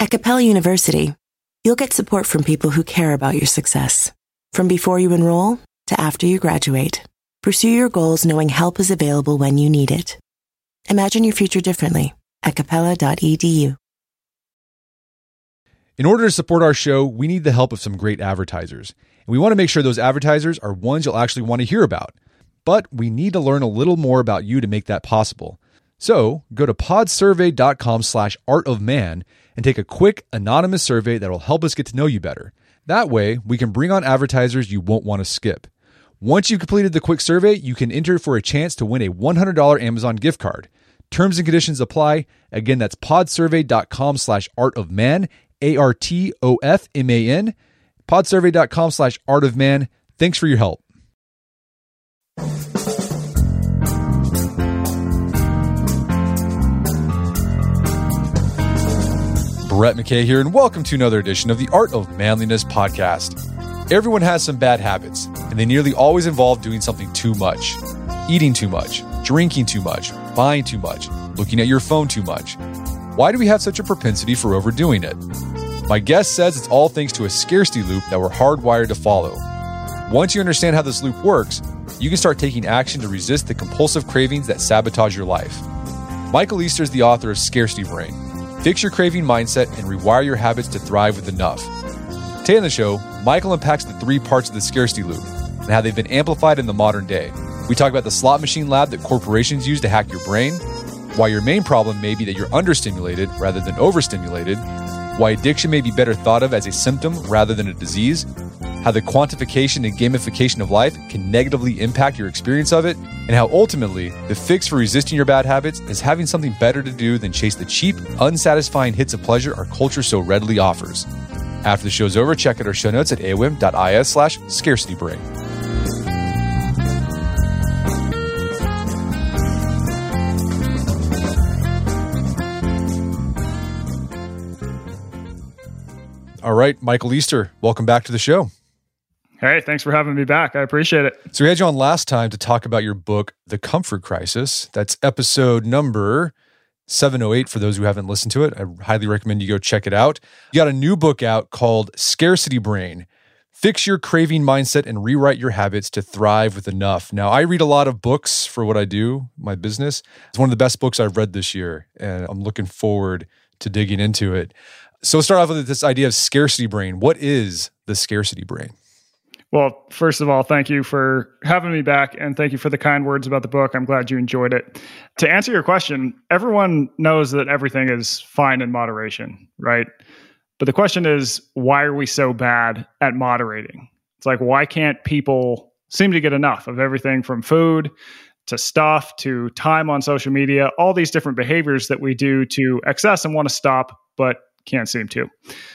At Capella University, you'll get support from people who care about your success. From before you enroll to after you graduate, pursue your goals knowing help is available when you need it. Imagine your future differently at capella.edu. In order to support our show, we need the help of some great advertisers. And we want to make sure those advertisers are ones you'll actually want to hear about. But we need to learn a little more about you to make that possible. So go to podsurvey.com slash art of man and take a quick anonymous survey that will help us get to know you better. That way, we can bring on advertisers you won't want to skip. Once you've completed the quick survey, you can enter for a chance to win a $100 Amazon gift card. Terms and conditions apply. Again, that's podsurvey.com slash art of man, A R T O F M A N, podsurvey.com slash art of man. Thanks for your help. Brett McKay here, and welcome to another edition of the Art of Manliness podcast. Everyone has some bad habits, and they nearly always involve doing something too much eating too much, drinking too much, buying too much, looking at your phone too much. Why do we have such a propensity for overdoing it? My guest says it's all thanks to a scarcity loop that we're hardwired to follow. Once you understand how this loop works, you can start taking action to resist the compulsive cravings that sabotage your life. Michael Easter is the author of Scarcity Brain Fix your craving mindset and rewire your habits to thrive with enough. Today on the show, Michael unpacks the three parts of the scarcity loop and how they've been amplified in the modern day. We talk about the slot machine lab that corporations use to hack your brain, why your main problem may be that you're understimulated rather than overstimulated, why addiction may be better thought of as a symptom rather than a disease, how the quantification and gamification of life can negatively impact your experience of it, and how ultimately the fix for resisting your bad habits is having something better to do than chase the cheap, unsatisfying hits of pleasure our culture so readily offers. After the show's over, check out our show notes at aom.is slash scarcitybrain. All right, Michael Easter, welcome back to the show. Hey, thanks for having me back. I appreciate it. So we had you on last time to talk about your book, The Comfort Crisis. That's episode number 708 for those who haven't listened to it. I highly recommend you go check it out. You got a new book out called Scarcity Brain. Fix your craving mindset and rewrite your habits to thrive with enough. Now, I read a lot of books for what I do, my business. It's one of the best books I've read this year, and I'm looking forward to digging into it. So, start off with this idea of scarcity brain. What is the scarcity brain? Well, first of all, thank you for having me back and thank you for the kind words about the book. I'm glad you enjoyed it. To answer your question, everyone knows that everything is fine in moderation, right? But the question is, why are we so bad at moderating? It's like, why can't people seem to get enough of everything from food to stuff to time on social media, all these different behaviors that we do to excess and want to stop, but can't seem to.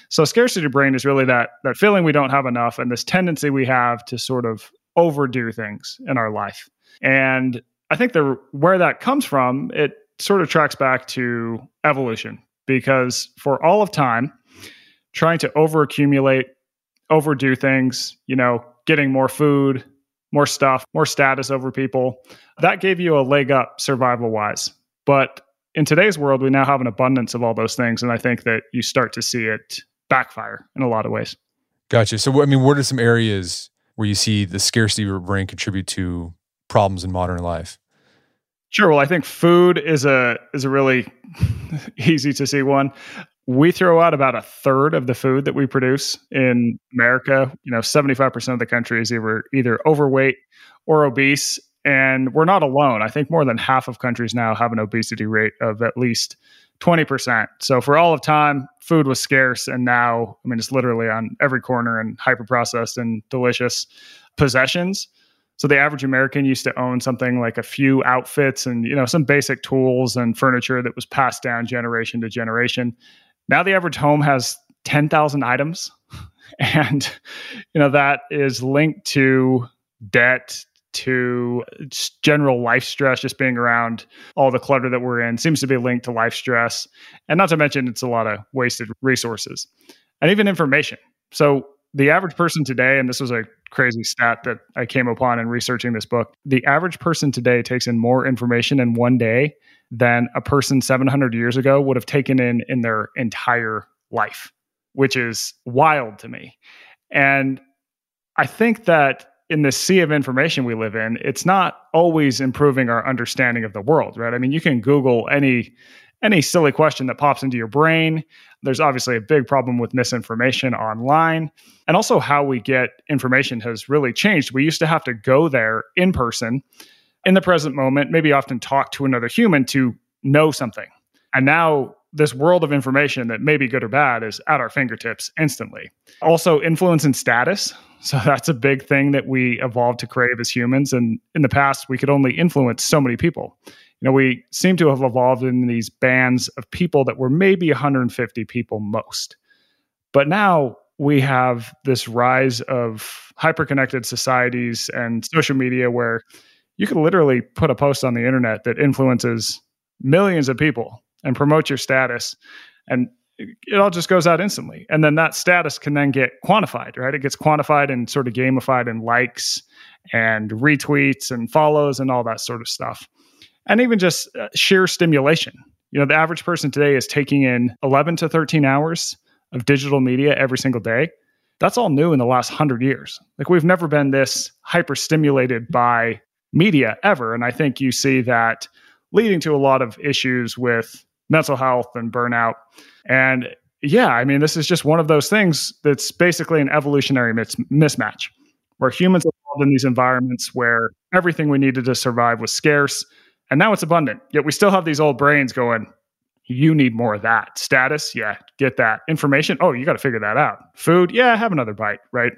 So scarcity brain is really that that feeling we don't have enough and this tendency we have to sort of overdo things in our life. And I think the where that comes from, it sort of tracks back to evolution because for all of time trying to overaccumulate, overdo things, you know, getting more food, more stuff, more status over people, that gave you a leg up survival wise. But in today's world, we now have an abundance of all those things. And I think that you start to see it backfire in a lot of ways. Gotcha. So, I mean, what are some areas where you see the scarcity of brain contribute to problems in modern life? Sure. Well, I think food is a is a really easy to see one. We throw out about a third of the food that we produce in America. You know, seventy five percent of the country is either either overweight or obese, and we're not alone. I think more than half of countries now have an obesity rate of at least 20%. So for all of time, food was scarce. And now, I mean, it's literally on every corner and hyper processed and delicious possessions. So the average American used to own something like a few outfits and, you know, some basic tools and furniture that was passed down generation to generation. Now the average home has 10,000 items. And, you know, that is linked to debt, to general life stress, just being around all the clutter that we're in seems to be linked to life stress. And not to mention, it's a lot of wasted resources and even information. So, the average person today, and this was a crazy stat that I came upon in researching this book, the average person today takes in more information in one day than a person 700 years ago would have taken in in their entire life, which is wild to me. And I think that in the sea of information we live in, it's not always improving our understanding of the world, right? I mean, you can Google any any silly question that pops into your brain. There's obviously a big problem with misinformation online. And also, how we get information has really changed. We used to have to go there in person in the present moment, maybe often talk to another human to know something. And now, this world of information that may be good or bad is at our fingertips instantly. Also, influence and status. So, that's a big thing that we evolved to crave as humans. And in the past, we could only influence so many people you know, we seem to have evolved in these bands of people that were maybe 150 people most. But now we have this rise of hyper-connected societies and social media where you can literally put a post on the internet that influences millions of people and promote your status and it all just goes out instantly and then that status can then get quantified right it gets quantified and sort of gamified in likes and retweets and follows and all that sort of stuff and even just uh, sheer stimulation. You know, the average person today is taking in 11 to 13 hours of digital media every single day. That's all new in the last 100 years. Like we've never been this hyper stimulated by media ever. And I think you see that leading to a lot of issues with mental health and burnout. And yeah, I mean, this is just one of those things that's basically an evolutionary mis- mismatch where humans evolved in these environments where everything we needed to survive was scarce and now it's abundant. Yet we still have these old brains going, you need more of that. Status, yeah, get that. Information, oh, you got to figure that out. Food, yeah, have another bite, right?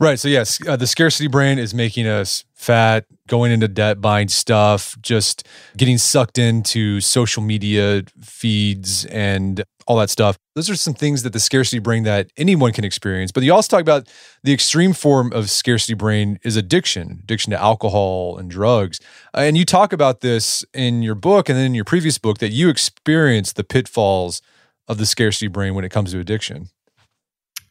Right. So, yes, uh, the scarcity brain is making us fat, going into debt, buying stuff, just getting sucked into social media feeds and all that stuff. Those are some things that the scarcity brain that anyone can experience. But you also talk about the extreme form of scarcity brain is addiction, addiction to alcohol and drugs. Uh, and you talk about this in your book and then in your previous book that you experience the pitfalls of the scarcity brain when it comes to addiction.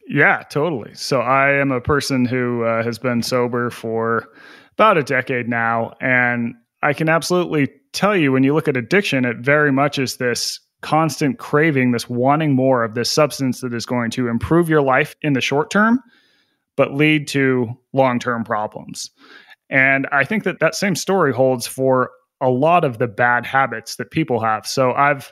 Yeah, totally. So I am a person who uh, has been sober for about a decade now. And I can absolutely tell you when you look at addiction, it very much is this constant craving, this wanting more of this substance that is going to improve your life in the short term, but lead to long term problems. And I think that that same story holds for a lot of the bad habits that people have. So I've,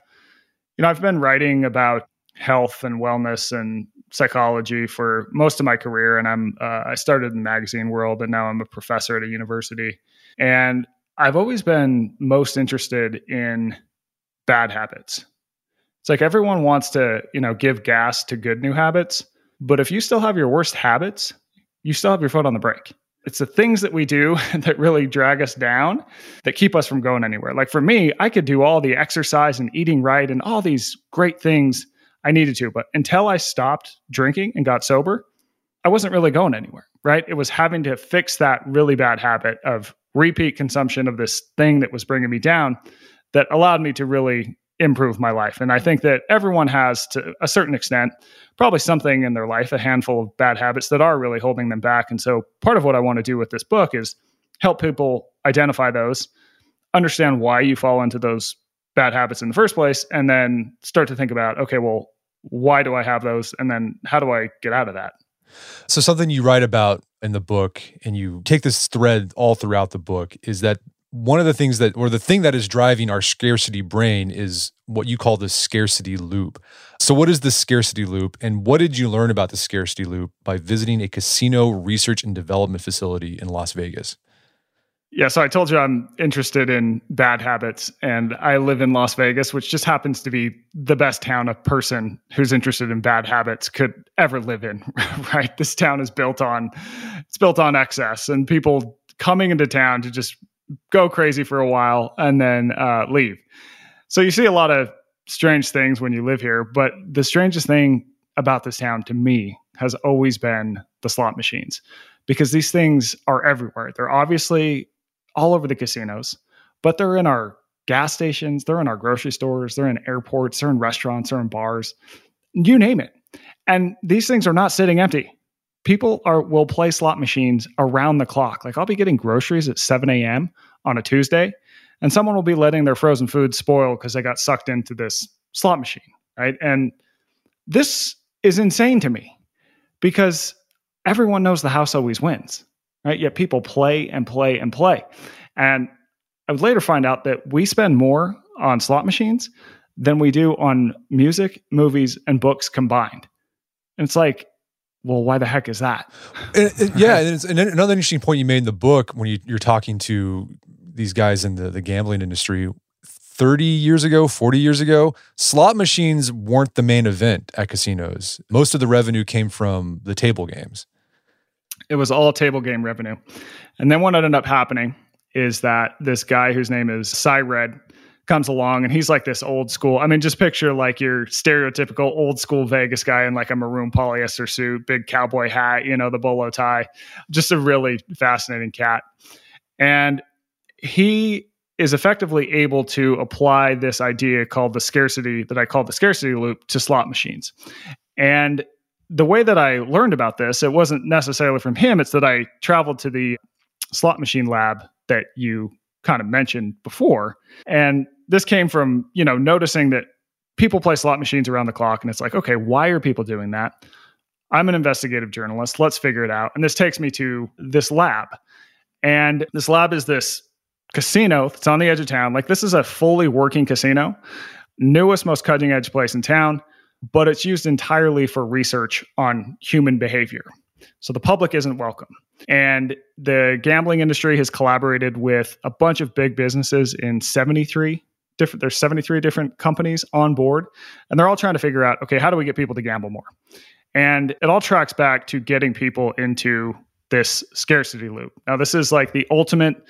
you know, I've been writing about health and wellness and psychology for most of my career, and I'm uh, I started in the magazine world, and now I'm a professor at a university. And I've always been most interested in bad habits. It's like everyone wants to, you know, give gas to good new habits, but if you still have your worst habits, you still have your foot on the brake. It's the things that we do that really drag us down that keep us from going anywhere. Like for me, I could do all the exercise and eating right and all these great things I needed to. But until I stopped drinking and got sober, I wasn't really going anywhere, right? It was having to fix that really bad habit of repeat consumption of this thing that was bringing me down that allowed me to really improve my life. And I think that everyone has, to a certain extent, probably something in their life, a handful of bad habits that are really holding them back. And so part of what I want to do with this book is help people identify those, understand why you fall into those bad habits in the first place, and then start to think about, okay, well, why do I have those? And then how do I get out of that? So, something you write about in the book, and you take this thread all throughout the book, is that one of the things that, or the thing that is driving our scarcity brain is what you call the scarcity loop. So, what is the scarcity loop, and what did you learn about the scarcity loop by visiting a casino research and development facility in Las Vegas? Yeah, so I told you I'm interested in bad habits, and I live in Las Vegas, which just happens to be the best town a person who's interested in bad habits could ever live in. Right? This town is built on it's built on excess and people coming into town to just go crazy for a while and then uh, leave. So you see a lot of strange things when you live here, but the strangest thing about this town to me has always been the slot machines because these things are everywhere. They're obviously all over the casinos, but they're in our gas stations, they're in our grocery stores, they're in airports, they're in restaurants, they're in bars, you name it. And these things are not sitting empty. People are will play slot machines around the clock. Like I'll be getting groceries at 7 a.m. on a Tuesday, and someone will be letting their frozen food spoil because they got sucked into this slot machine, right? And this is insane to me because everyone knows the house always wins, right? Yet people play and play and play. And I would later find out that we spend more on slot machines than we do on music, movies, and books combined. And it's like, well, why the heck is that? And, and, yeah, and, and, another interesting point you made in the book when you, are talking to these guys in the, the gambling industry 30 years ago, 40 years ago, slot machines weren't the main event at casinos. Most of the revenue came from the table games. It was all table game revenue. And then what ended up happening is that this guy whose name is Si Redd comes along and he's like this old school. I mean, just picture like your stereotypical old school Vegas guy in like a maroon polyester suit, big cowboy hat, you know, the bolo tie. Just a really fascinating cat. And he is effectively able to apply this idea called the scarcity that I call the scarcity loop to slot machines. And the way that I learned about this, it wasn't necessarily from him, it's that I traveled to the slot machine lab that you kind of mentioned before. And this came from, you know, noticing that people play slot machines around the clock and it's like, okay, why are people doing that? I'm an investigative journalist. Let's figure it out. And this takes me to this lab. And this lab is this casino that's on the edge of town. Like this is a fully working casino, newest, most cutting edge place in town, but it's used entirely for research on human behavior. So the public isn't welcome. And the gambling industry has collaborated with a bunch of big businesses in 73 different there's 73 different companies on board and they're all trying to figure out okay, how do we get people to gamble more? And it all tracks back to getting people into this scarcity loop. Now this is like the ultimate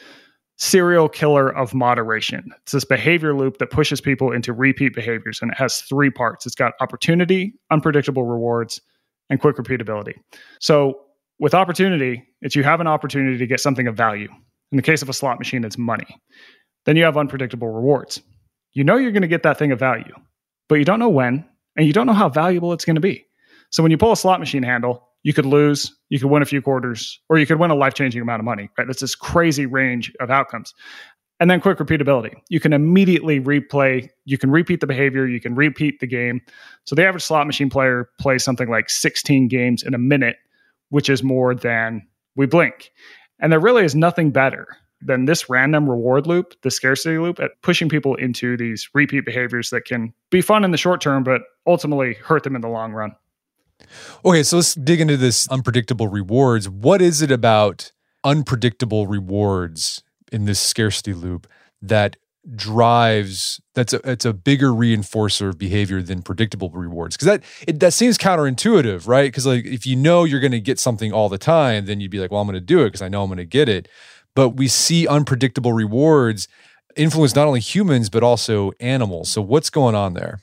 serial killer of moderation. It's this behavior loop that pushes people into repeat behaviors and it has three parts. It's got opportunity, unpredictable rewards, and quick repeatability. So with opportunity, it's you have an opportunity to get something of value. In the case of a slot machine, it's money. Then you have unpredictable rewards. You know you're going to get that thing of value, but you don't know when, and you don't know how valuable it's going to be. So when you pull a slot machine handle, you could lose, you could win a few quarters, or you could win a life changing amount of money. Right? That's this crazy range of outcomes. And then quick repeatability. You can immediately replay, you can repeat the behavior, you can repeat the game. So the average slot machine player plays something like 16 games in a minute which is more than we blink. And there really is nothing better than this random reward loop, the scarcity loop, at pushing people into these repeat behaviors that can be fun in the short term, but ultimately hurt them in the long run. Okay, so let's dig into this unpredictable rewards. What is it about unpredictable rewards in this scarcity loop that drives that's a it's a bigger reinforcer of behavior than predictable rewards? Because that it, that seems counterintuitive right? Because like if you know you're going to get something all the time then you'd be like well i'm going to do it because i know i'm going to get it. But we see unpredictable rewards influence not only humans but also animals. So what's going on there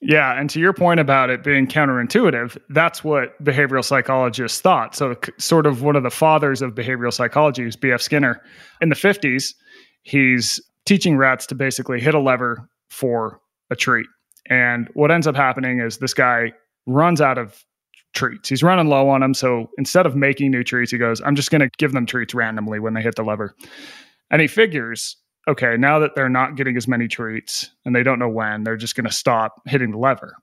yeah, and to your point about it being counterintuitive, that's what behavioral psychologists thought. So, sort of one of the fathers of behavioral psychology is B.F. Skinner. In the 50s, he's teaching rats to basically hit a lever for a treat. And what ends up happening is this guy runs out of treats. He's running low on them. So instead of making new treats, he goes, I'm just going to give them treats randomly when they hit the lever. And he figures, okay, now that they're not getting as many treats and they don't know when, they're just going to stop hitting the lever.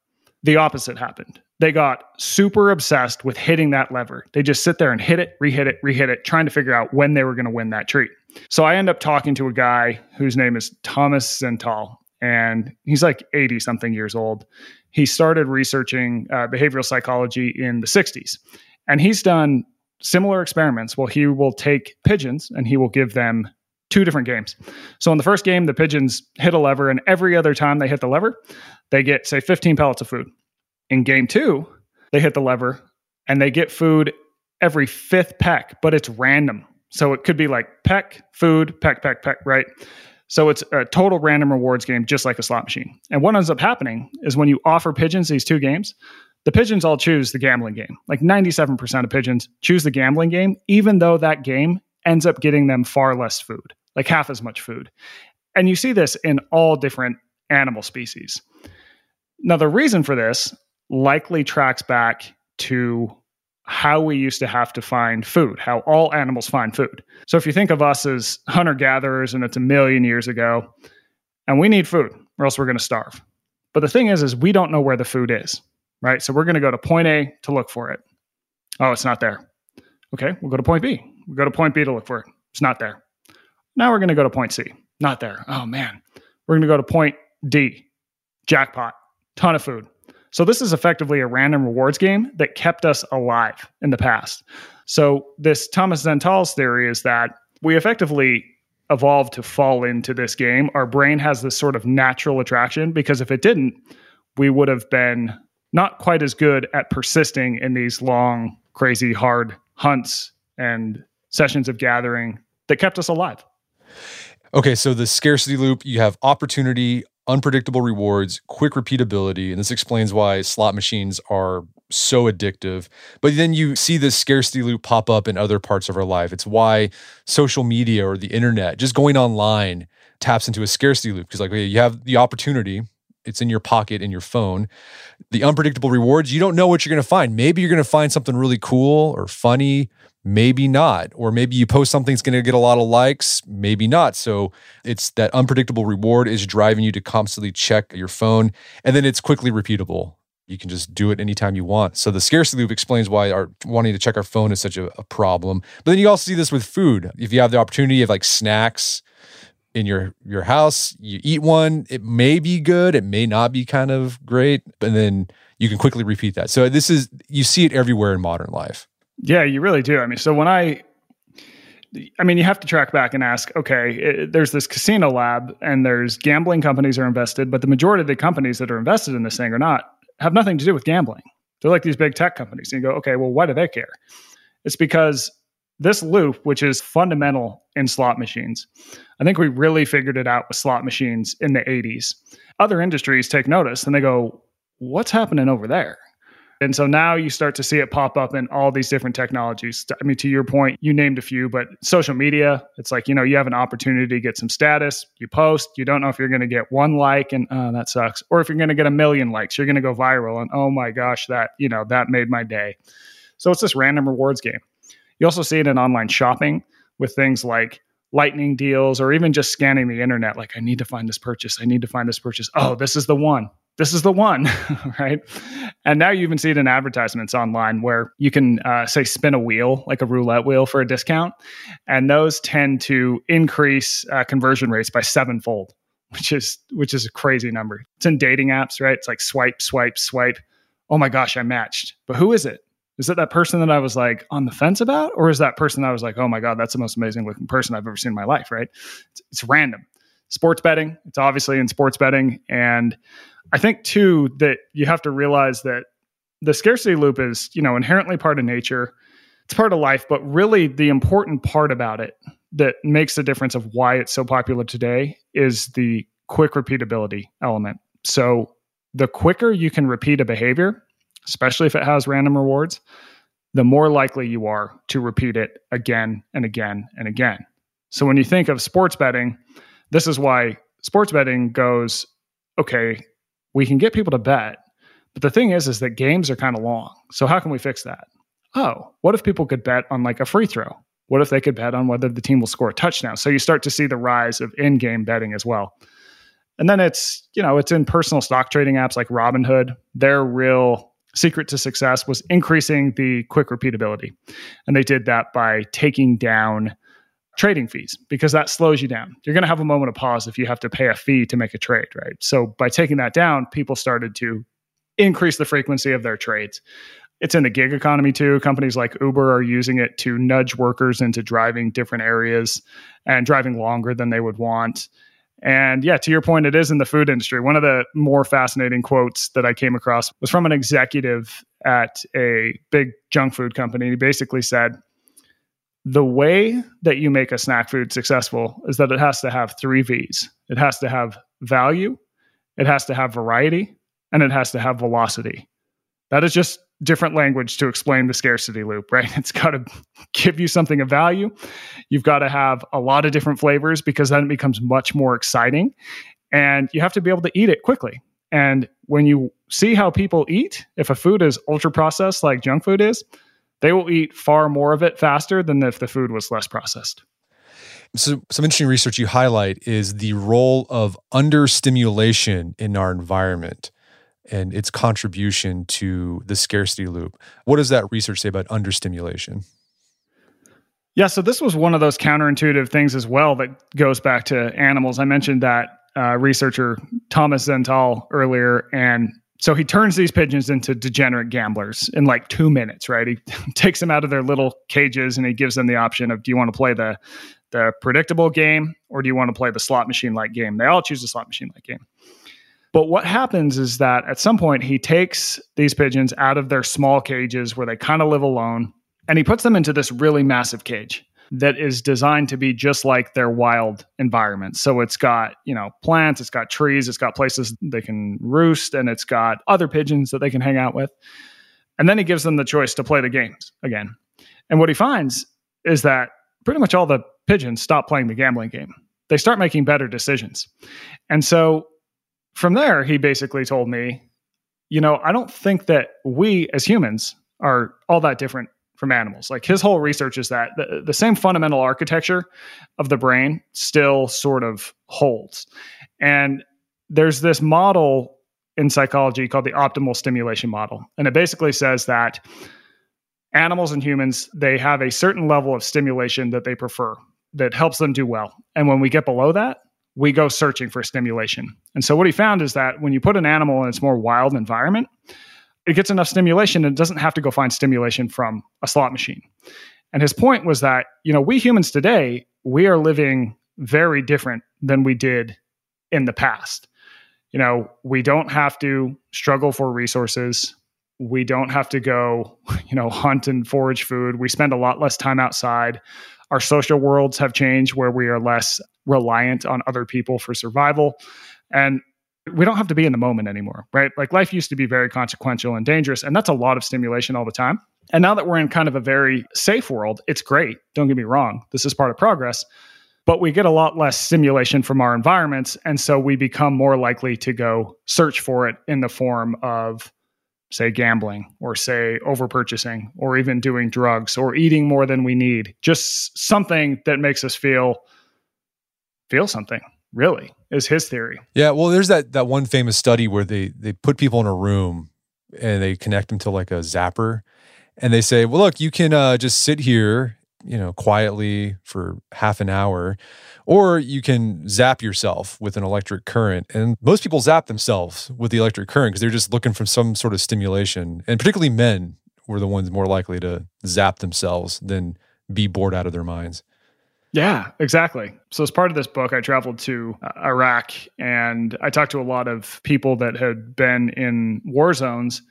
The opposite happened. They got super obsessed with hitting that lever. They just sit there and hit it, rehit it, rehit it, trying to figure out when they were going to win that treat. So I end up talking to a guy whose name is Thomas Zentall, and he's like 80 something years old. He started researching uh, behavioral psychology in the 60s, and he's done similar experiments. Well, he will take pigeons and he will give them two different games. So in the first game, the pigeons hit a lever, and every other time they hit the lever, they get, say, 15 pellets of food. In game two, they hit the lever and they get food every fifth peck, but it's random. So it could be like peck, food, peck, peck, peck, right? So it's a total random rewards game, just like a slot machine. And what ends up happening is when you offer pigeons these two games, the pigeons all choose the gambling game. Like 97% of pigeons choose the gambling game, even though that game ends up getting them far less food, like half as much food. And you see this in all different animal species. Now, the reason for this likely tracks back to how we used to have to find food, how all animals find food. So if you think of us as hunter gatherers and it's a million years ago, and we need food or else we're going to starve. But the thing is is we don't know where the food is, right? So we're going to go to point A to look for it. Oh, it's not there. Okay, we'll go to point B. we'll go to point B to look for it. It's not there. Now we're going to go to point C. Not there. Oh man. We're going to go to point D. Jackpot. Ton of food. So this is effectively a random rewards game that kept us alive in the past. So this Thomas Zentall's theory is that we effectively evolved to fall into this game. Our brain has this sort of natural attraction because if it didn't, we would have been not quite as good at persisting in these long, crazy, hard hunts and sessions of gathering that kept us alive. Okay, so the scarcity loop, you have opportunity, unpredictable rewards, quick repeatability, and this explains why slot machines are so addictive. But then you see this scarcity loop pop up in other parts of our life. It's why social media or the internet, just going online, taps into a scarcity loop because like you have the opportunity it's in your pocket in your phone the unpredictable rewards you don't know what you're going to find maybe you're going to find something really cool or funny maybe not. Or maybe you post something's going to get a lot of likes. Maybe not. So it's that unpredictable reward is driving you to constantly check your phone. And then it's quickly repeatable. You can just do it anytime you want. So the scarcity loop explains why our wanting to check our phone is such a, a problem. But then you also see this with food. If you have the opportunity of like snacks in your your house you eat one it may be good it may not be kind of great and then you can quickly repeat that. So this is you see it everywhere in modern life yeah, you really do. I mean, so when I I mean, you have to track back and ask, okay, it, there's this casino lab and there's gambling companies are invested, but the majority of the companies that are invested in this thing are not have nothing to do with gambling. They're like these big tech companies. And you go, okay, well, why do they care? It's because this loop, which is fundamental in slot machines, I think we really figured it out with slot machines in the 80s. Other industries take notice and they go, what's happening over there? And so now you start to see it pop up in all these different technologies. I mean, to your point, you named a few, but social media, it's like, you know, you have an opportunity to get some status, you post, you don't know if you're going to get one like and oh, that sucks. Or if you're going to get a million likes, you're going to go viral and oh my gosh, that, you know, that made my day. So it's this random rewards game. You also see it in online shopping with things like lightning deals or even just scanning the internet like I need to find this purchase. I need to find this purchase. Oh, this is the one this is the one, right? And now you even see it in advertisements online where you can uh, say spin a wheel, like a roulette wheel for a discount. And those tend to increase uh, conversion rates by sevenfold, which is which is a crazy number. It's in dating apps, right? It's like swipe, swipe, swipe. Oh my gosh, I matched. But who is it? Is it that person that I was like on the fence about? Or is that person that I was like, oh my God, that's the most amazing looking person I've ever seen in my life, right? It's, it's random. Sports betting, it's obviously in sports betting. And I think too that you have to realize that the scarcity loop is, you know, inherently part of nature. It's part of life, but really the important part about it that makes the difference of why it's so popular today is the quick repeatability element. So the quicker you can repeat a behavior, especially if it has random rewards, the more likely you are to repeat it again and again and again. So when you think of sports betting, this is why sports betting goes okay, we can get people to bet. But the thing is, is that games are kind of long. So how can we fix that? Oh, what if people could bet on like a free throw? What if they could bet on whether the team will score a touchdown? So you start to see the rise of in-game betting as well. And then it's, you know, it's in personal stock trading apps like Robinhood. Their real secret to success was increasing the quick repeatability. And they did that by taking down trading fees because that slows you down. You're going to have a moment of pause if you have to pay a fee to make a trade, right? So by taking that down, people started to increase the frequency of their trades. It's in the gig economy too. Companies like Uber are using it to nudge workers into driving different areas and driving longer than they would want. And yeah, to your point, it is in the food industry. One of the more fascinating quotes that I came across was from an executive at a big junk food company. He basically said, the way that you make a snack food successful is that it has to have three V's. It has to have value, it has to have variety, and it has to have velocity. That is just different language to explain the scarcity loop, right? It's got to give you something of value. You've got to have a lot of different flavors because then it becomes much more exciting. And you have to be able to eat it quickly. And when you see how people eat, if a food is ultra processed like junk food is, they will eat far more of it faster than if the food was less processed. So, some interesting research you highlight is the role of understimulation in our environment. and its contribution to the scarcity loop. What does that research say about understimulation? Yeah, so this was one of those counterintuitive things as well that goes back to animals. I mentioned that uh, researcher Thomas Zentall earlier, and so he turns these pigeons into degenerate gamblers in like two minutes, right? He takes them out of their little cages and he gives them the option of do you want to play the the predictable game or do you want to play the slot machine like game? They all choose the slot machine like game. But what happens is that at some point he takes these pigeons out of their small cages where they kind of live alone and he puts them into this really massive cage that is designed to be just like their wild environment. So it's got, you know, plants, it's got trees, it's got places they can roost, and it's got other pigeons that they can hang out with. And then he gives them the choice to play the games again. And what he finds is that pretty much all the pigeons stop playing the gambling game. They start making better decisions. And so from there, he basically told me, you know, I don't think that we as humans are all that different from animals. Like his whole research is that the, the same fundamental architecture of the brain still sort of holds. And there's this model in psychology called the optimal stimulation model. And it basically says that animals and humans, they have a certain level of stimulation that they prefer that helps them do well. And when we get below that, we go searching for stimulation. And so what he found is that when you put an animal in its more wild environment, it gets enough stimulation and it doesn't have to go find stimulation from a slot machine. And his point was that, you know, we humans today, we are living very different than we did in the past. You know, we don't have to struggle for resources. We don't have to go, you know, hunt and forage food. We spend a lot less time outside. Our social worlds have changed where we are less reliant on other people for survival. And we don't have to be in the moment anymore, right? Like life used to be very consequential and dangerous, and that's a lot of stimulation all the time. And now that we're in kind of a very safe world, it's great. Don't get me wrong. This is part of progress, but we get a lot less stimulation from our environments. And so we become more likely to go search for it in the form of, say, gambling or, say, over purchasing or even doing drugs or eating more than we need. Just something that makes us feel feel something really? Is his theory. Yeah well there's that that one famous study where they they put people in a room and they connect them to like a zapper. And they say well look you can uh, just sit here you know quietly for half an hour or you can zap yourself with an electric current. And most people zap themselves with the electric current because they're just looking for some sort of stimulation. And particularly men were the ones more likely to zap themselves than be bored out of their minds yeah, exactly. So, as part of this book, I traveled to uh, Iraq and I talked to a lot of people that had been in war zones.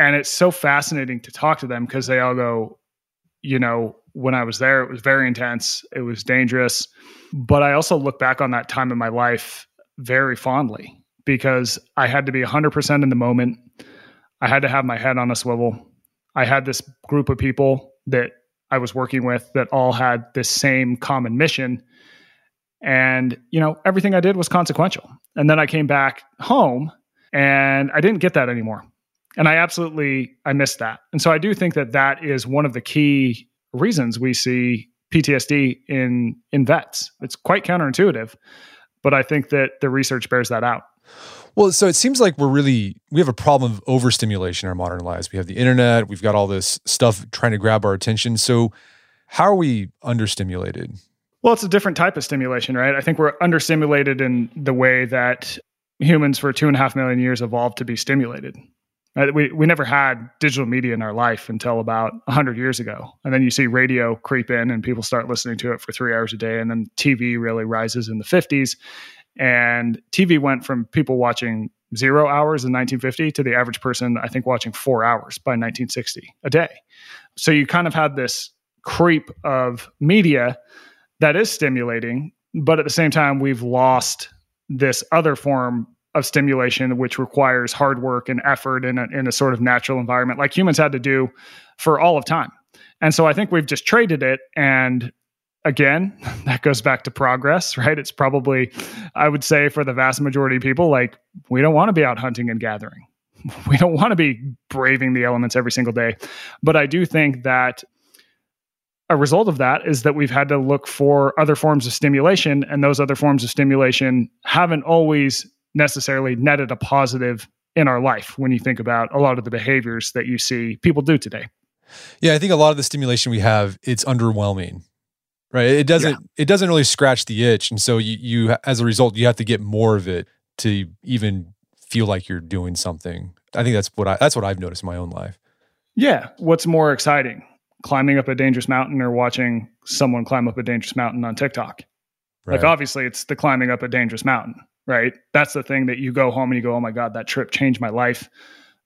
And it's so fascinating to talk to them because they all go, you know, when I was there, it was very intense, it was dangerous. But I also look back on that time in my life very fondly because I had to be 100% in the moment. I had to have my head on a swivel. I had this group of people that I was working with that all had this same common mission. And, you know, everything I did was consequential. And then I came back home and I didn't get that anymore. And I absolutely I missed that. And so I do think that that is one of the key reasons we see PTSD in in vets. It's quite counterintuitive, but I think that the research bears that out. Well, so it seems like we're really we have a problem of overstimulation in our modern lives. We have the internet, we've got all this stuff trying to grab our attention. So how are we understimulated? Well, it's a different type of stimulation, right? I think we're understimulated in the way that humans for two and a half million years evolved to be stimulated. Right? We, we never had digital media in our life until about 100 years ago. And then you see radio creep in and people start listening to it for three hours a day. And then TV really rises in the 50s. And TV went from people watching zero hours in 1950 to the average person, I think, watching four hours by 1960 a day. So you kind of had this creep of media that is stimulating, but at the same time, we've lost this other form of stimulation, which requires hard work and effort in a, in a sort of natural environment like humans had to do for all of time. And so I think we've just traded it and again, that goes back to progress, right? It's probably, I would say, for the vast majority of people, like we don't want to be out hunting and gathering. We don't want to be braving the elements every single day. But I do think that a result of that is that we've had to look for other forms of stimulation, and those other forms of stimulation haven't always necessarily netted a positive in our life when you think about a lot of the behaviors that you see people do today. Yeah, I think a lot of the stimulation we have, it's underwhelming. Right? It doesn't yeah. it doesn't really scratch the itch and so you you as a result you have to get more of it to even feel like you're doing something. I think that's what I that's what I've noticed in my own life. Yeah, what's more exciting? Climbing up a dangerous mountain or watching someone climb up a dangerous mountain on TikTok? Right. Like obviously it's the climbing up a dangerous mountain, right? That's the thing that you go home and you go, "Oh my god, that trip changed my life."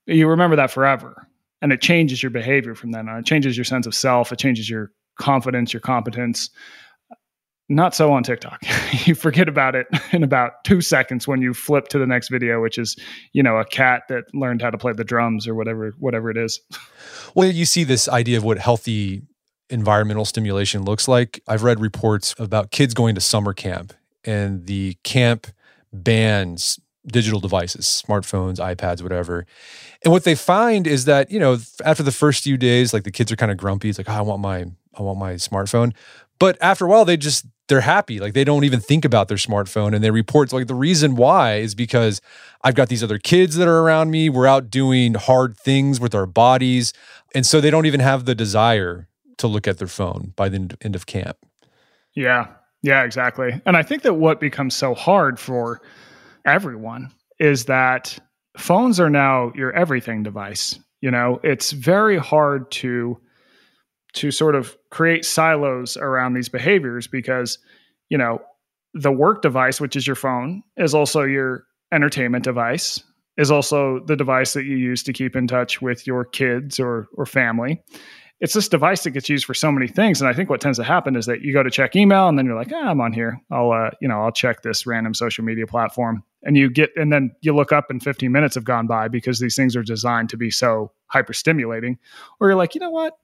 You remember that forever and it changes your behavior from then on. It changes your sense of self. It changes your confidence, your competence. Not so on TikTok. you forget about it in about two seconds when you flip to the next video, which is, you know, a cat that learned how to play the drums or whatever, whatever it is. Well, you see this idea of what healthy environmental stimulation looks like. I've read reports about kids going to summer camp and the camp bans digital devices, smartphones, iPads, whatever. And what they find is that, you know, after the first few days, like the kids are kind of grumpy. It's like, oh, I want my, I want my smartphone. But after a while, they just, they're happy. Like they don't even think about their smartphone. And they report like the reason why is because I've got these other kids that are around me. We're out doing hard things with our bodies. And so they don't even have the desire to look at their phone by the end of camp. Yeah. Yeah, exactly. And I think that what becomes so hard for everyone is that phones are now your everything device. You know, it's very hard to to sort of create silos around these behaviors because, you know, the work device, which is your phone, is also your entertainment device, is also the device that you use to keep in touch with your kids or or family it's this device that gets used for so many things. And I think what tends to happen is that you go to check email and then you're like, ah, I'm on here. I'll, uh, you know, I'll check this random social media platform. And you get, and then you look up and 15 minutes have gone by because these things are designed to be so hyper stimulating. Or you're like, you know what?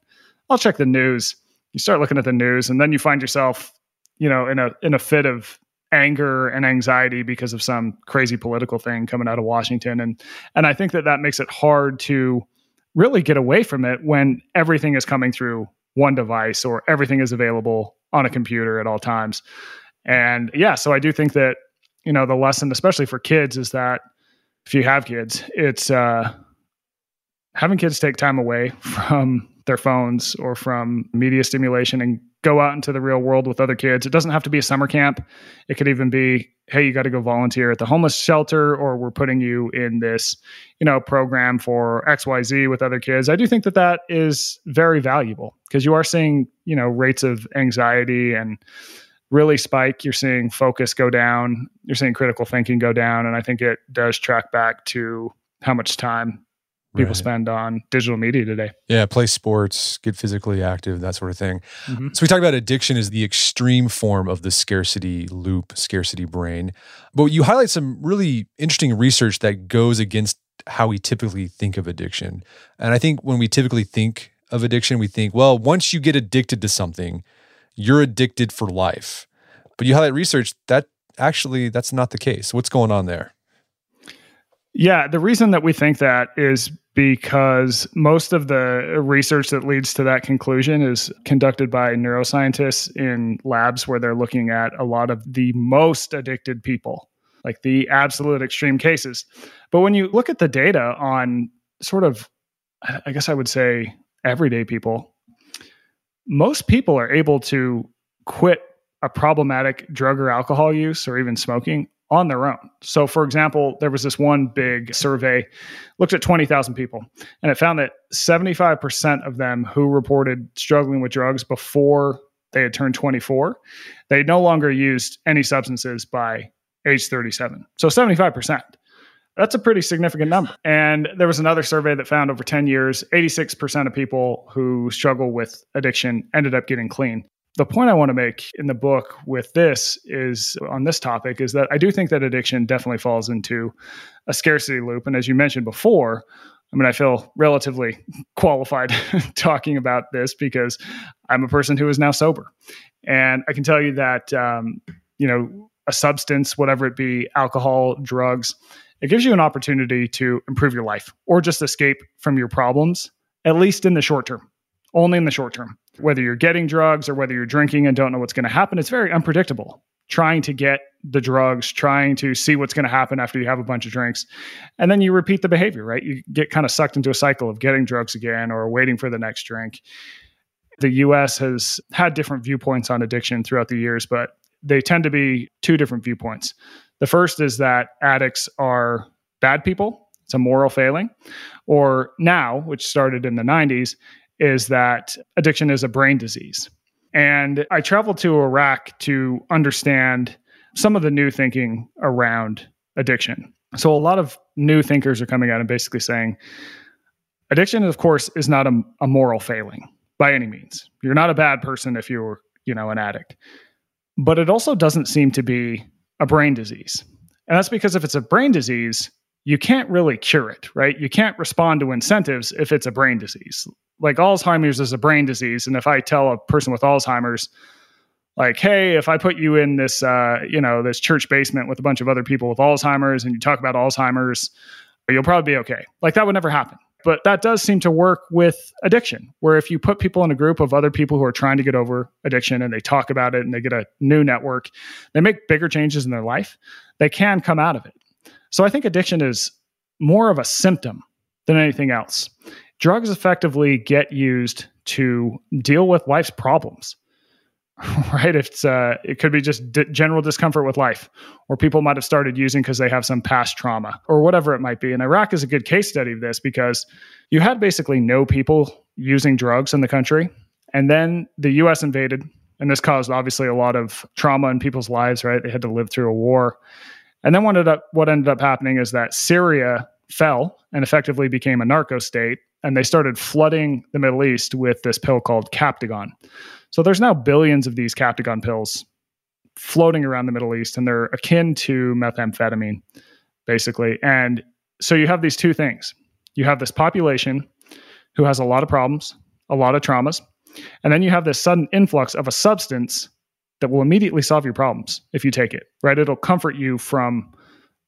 I'll check the news. You start looking at the news and then you find yourself, you know, in a, in a fit of anger and anxiety because of some crazy political thing coming out of Washington. And, and I think that that makes it hard to, really get away from it when everything is coming through one device or everything is available on a computer at all times. And yeah, so I do think that, you know, the lesson, especially for kids, is that if you have kids, it's uh, having kids take time away from their phones or from media stimulation and go out into the real world with other kids. It doesn't have to be a summer camp. It could even be, hey, you got to go volunteer at the homeless shelter, or we're putting you in this, you know, program for XYZ with other kids. I do think that that is very valuable because you are seeing, you know, rates of anxiety and really spike. You're seeing focus go down. You're seeing critical thinking go down. And I think it does track back to how much time people right. spend on digital media today. Yeah, play sports, get physically active, that sort of thing. Mm-hmm. So we talk about addiction as the extreme form of the scarcity loop, scarcity brain. But you highlight some really interesting research that goes against how we typically think of addiction. And I think when we typically think of addiction, we think, well, once you get addicted to something, you're addicted for life. But you highlight research that actually that's not the case. What's going on there? Yeah, the reason that we think that is because most of the research that leads to that conclusion is conducted by neuroscientists in labs where they're looking at a lot of the most addicted people, like the absolute extreme cases. But when you look at the data on sort of, I guess I would say everyday people, most people are able to quit a problematic drug or alcohol use or even smoking on their own. So, for example, there was this one big survey, looked at 20,000 people, and it found that 75% of them who reported struggling with drugs before they had turned 24, they no longer used any substances by age 37. So, 75%. That's a pretty significant number. And there was another survey that found over 10 years, 86% of people who struggle with addiction ended up getting clean the point I want to make in the book with this is on this topic is that I do think that addiction definitely falls into a scarcity loop. And as you mentioned before, I mean, I feel relatively qualified talking about this because I'm a person who is now sober. And I can tell you that, um, you know, a substance, whatever it be, alcohol, drugs, it gives you an opportunity to improve your life or just escape from your problems, at least in the short term, only in the short term whether you're getting drugs or whether you're drinking and don't know what's going to happen, it's very unpredictable. trying to get the drugs, trying to see what's going to happen after you have a bunch of drinks. And then you repeat the behavior, right? You get kind of sucked into a cycle of getting drugs again or waiting for the next drink. The US has had different viewpoints on addiction throughout the years, but they tend to be two different viewpoints. The first is that addicts are bad people, it's a moral failing. Or now, which started in the 90s, is that addiction is a brain disease. And I traveled to Iraq to understand some of the new thinking around addiction. So a lot of new thinkers are coming out and basically saying addiction, of course, is not a, a moral failing by any means. You're not a bad person if you're, you know, an addict. But it also doesn't seem to be a brain disease. And that's because if it's a brain disease, you can't really cure it, right? You can't respond to incentives if it's a brain disease. Like Alzheimer's is a brain disease. And if I tell a person with Alzheimer's, like, hey, if I put you in this, uh, you know, this church basement with a bunch of other people with Alzheimer's and you talk about Alzheimer's, you'll probably be okay. Like that would never happen. But that does seem to work with addiction, where if you put people in a group of other people who are trying to get over addiction and they talk about it and they get a new network, they make bigger changes in their life, they can come out of it. So I think addiction is more of a symptom than anything else. Drugs effectively get used to deal with life's problems. right? It's uh, it could be just d- general discomfort with life, or people might have started using because they have some past trauma, or whatever it might be. And Iraq is a good case study of this because you had basically no people using drugs in the country, and then the U.S. invaded, and this caused obviously a lot of trauma in people's lives. Right? They had to live through a war, and then what ended up what ended up happening is that Syria fell and effectively became a narco state, and they started flooding the Middle East with this pill called Captagon. So there's now billions of these Captagon pills floating around the Middle East, and they're akin to methamphetamine, basically. And so you have these two things. You have this population who has a lot of problems, a lot of traumas, and then you have this sudden influx of a substance that will immediately solve your problems if you take it, right? It'll comfort you from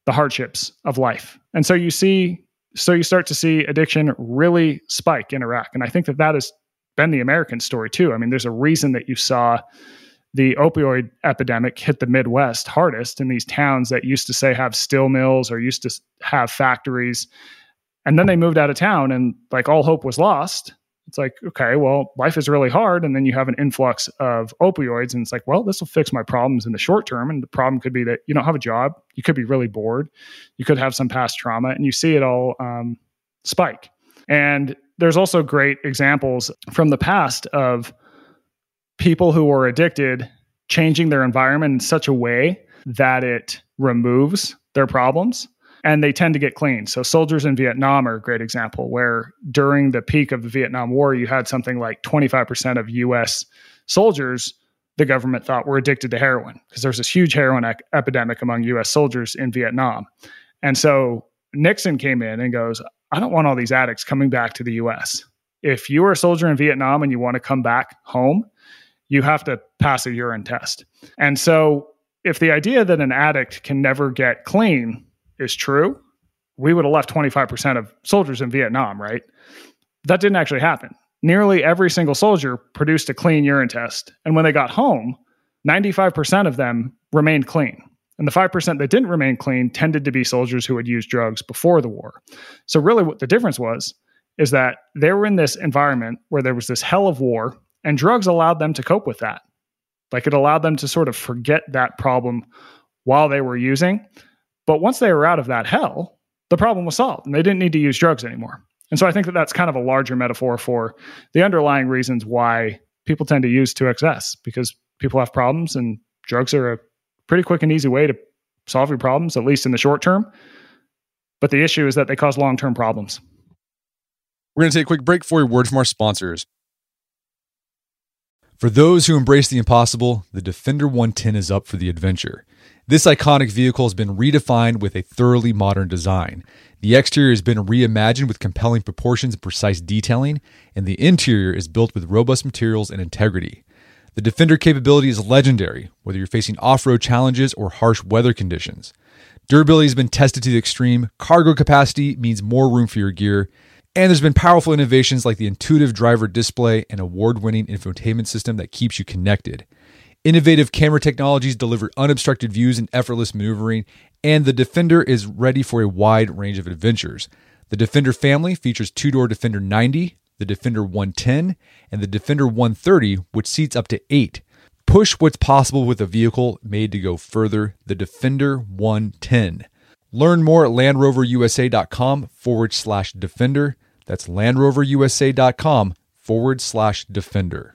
the hardships of life. And so you see, so you start to see addiction really spike in Iraq. And I think that that has been the American story too. I mean, there's a reason that you saw the opioid epidemic hit the Midwest hardest in these towns that used to say have steel mills or used to have factories. And then they moved out of town and like all hope was lost. It's like, okay, well, life is really hard. And then you have an influx of opioids. And it's like, well, this will fix my problems in the short term. And the problem could be that you don't have a job. You could be really bored. You could have some past trauma. And you see it all um, spike. And there's also great examples from the past of people who were addicted changing their environment in such a way that it removes their problems and they tend to get clean. So soldiers in Vietnam are a great example where during the peak of the Vietnam War you had something like 25% of US soldiers the government thought were addicted to heroin because there's this huge heroin epidemic among US soldiers in Vietnam. And so Nixon came in and goes, I don't want all these addicts coming back to the US. If you are a soldier in Vietnam and you want to come back home, you have to pass a urine test. And so, if the idea that an addict can never get clean is true, we would have left 25% of soldiers in Vietnam, right? That didn't actually happen. Nearly every single soldier produced a clean urine test. And when they got home, 95% of them remained clean. And the 5% that didn't remain clean tended to be soldiers who had used drugs before the war. So, really, what the difference was is that they were in this environment where there was this hell of war, and drugs allowed them to cope with that. Like it allowed them to sort of forget that problem while they were using. But once they were out of that hell, the problem was solved and they didn't need to use drugs anymore. And so I think that that's kind of a larger metaphor for the underlying reasons why people tend to use 2XS because people have problems and drugs are a pretty quick and easy way to solve your problems, at least in the short term. But the issue is that they cause long term problems. We're going to take a quick break for a word from our sponsors. For those who embrace the impossible, the Defender 110 is up for the adventure. This iconic vehicle has been redefined with a thoroughly modern design. The exterior has been reimagined with compelling proportions and precise detailing, and the interior is built with robust materials and integrity. The Defender capability is legendary, whether you're facing off road challenges or harsh weather conditions. Durability has been tested to the extreme, cargo capacity means more room for your gear, and there's been powerful innovations like the intuitive driver display and award winning infotainment system that keeps you connected. Innovative camera technologies deliver unobstructed views and effortless maneuvering, and the Defender is ready for a wide range of adventures. The Defender family features two door Defender 90, the Defender 110, and the Defender 130, which seats up to eight. Push what's possible with a vehicle made to go further, the Defender 110. Learn more at LandRoverUSA.com forward slash Defender. That's LandRoverUSA.com forward slash Defender.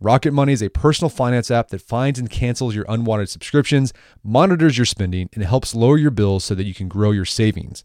Rocket Money is a personal finance app that finds and cancels your unwanted subscriptions, monitors your spending, and helps lower your bills so that you can grow your savings.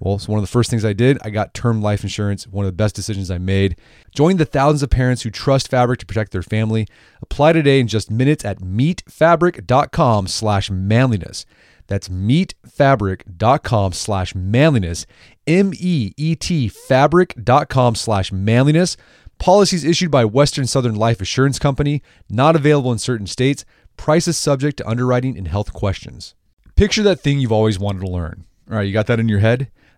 Well, it's one of the first things I did. I got term life insurance, one of the best decisions I made. Join the thousands of parents who trust Fabric to protect their family. Apply today in just minutes at meetfabric.com slash manliness. That's meetfabric.com slash manliness. M-E-E-T fabric.com slash manliness. Policies issued by Western Southern Life Assurance Company, not available in certain states. Prices subject to underwriting and health questions. Picture that thing you've always wanted to learn. All right, you got that in your head?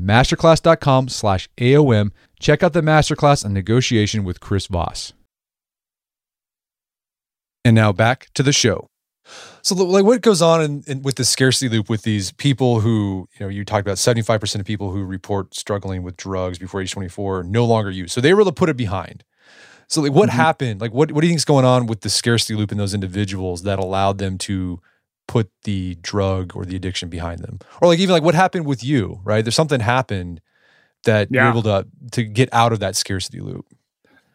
Masterclass.com slash AOM Check out the masterclass on negotiation with Chris Voss. And now back to the show. So, like, what goes on in, in, with the scarcity loop with these people who, you know, you talked about 75% of people who report struggling with drugs before age 24 no longer use. So, they were able to put it behind. So, like, what mm-hmm. happened? Like, what, what do you think is going on with the scarcity loop in those individuals that allowed them to put the drug or the addiction behind them? Or, like, even like what happened with you, right? There's something happened that yeah. you're able to to get out of that scarcity loop?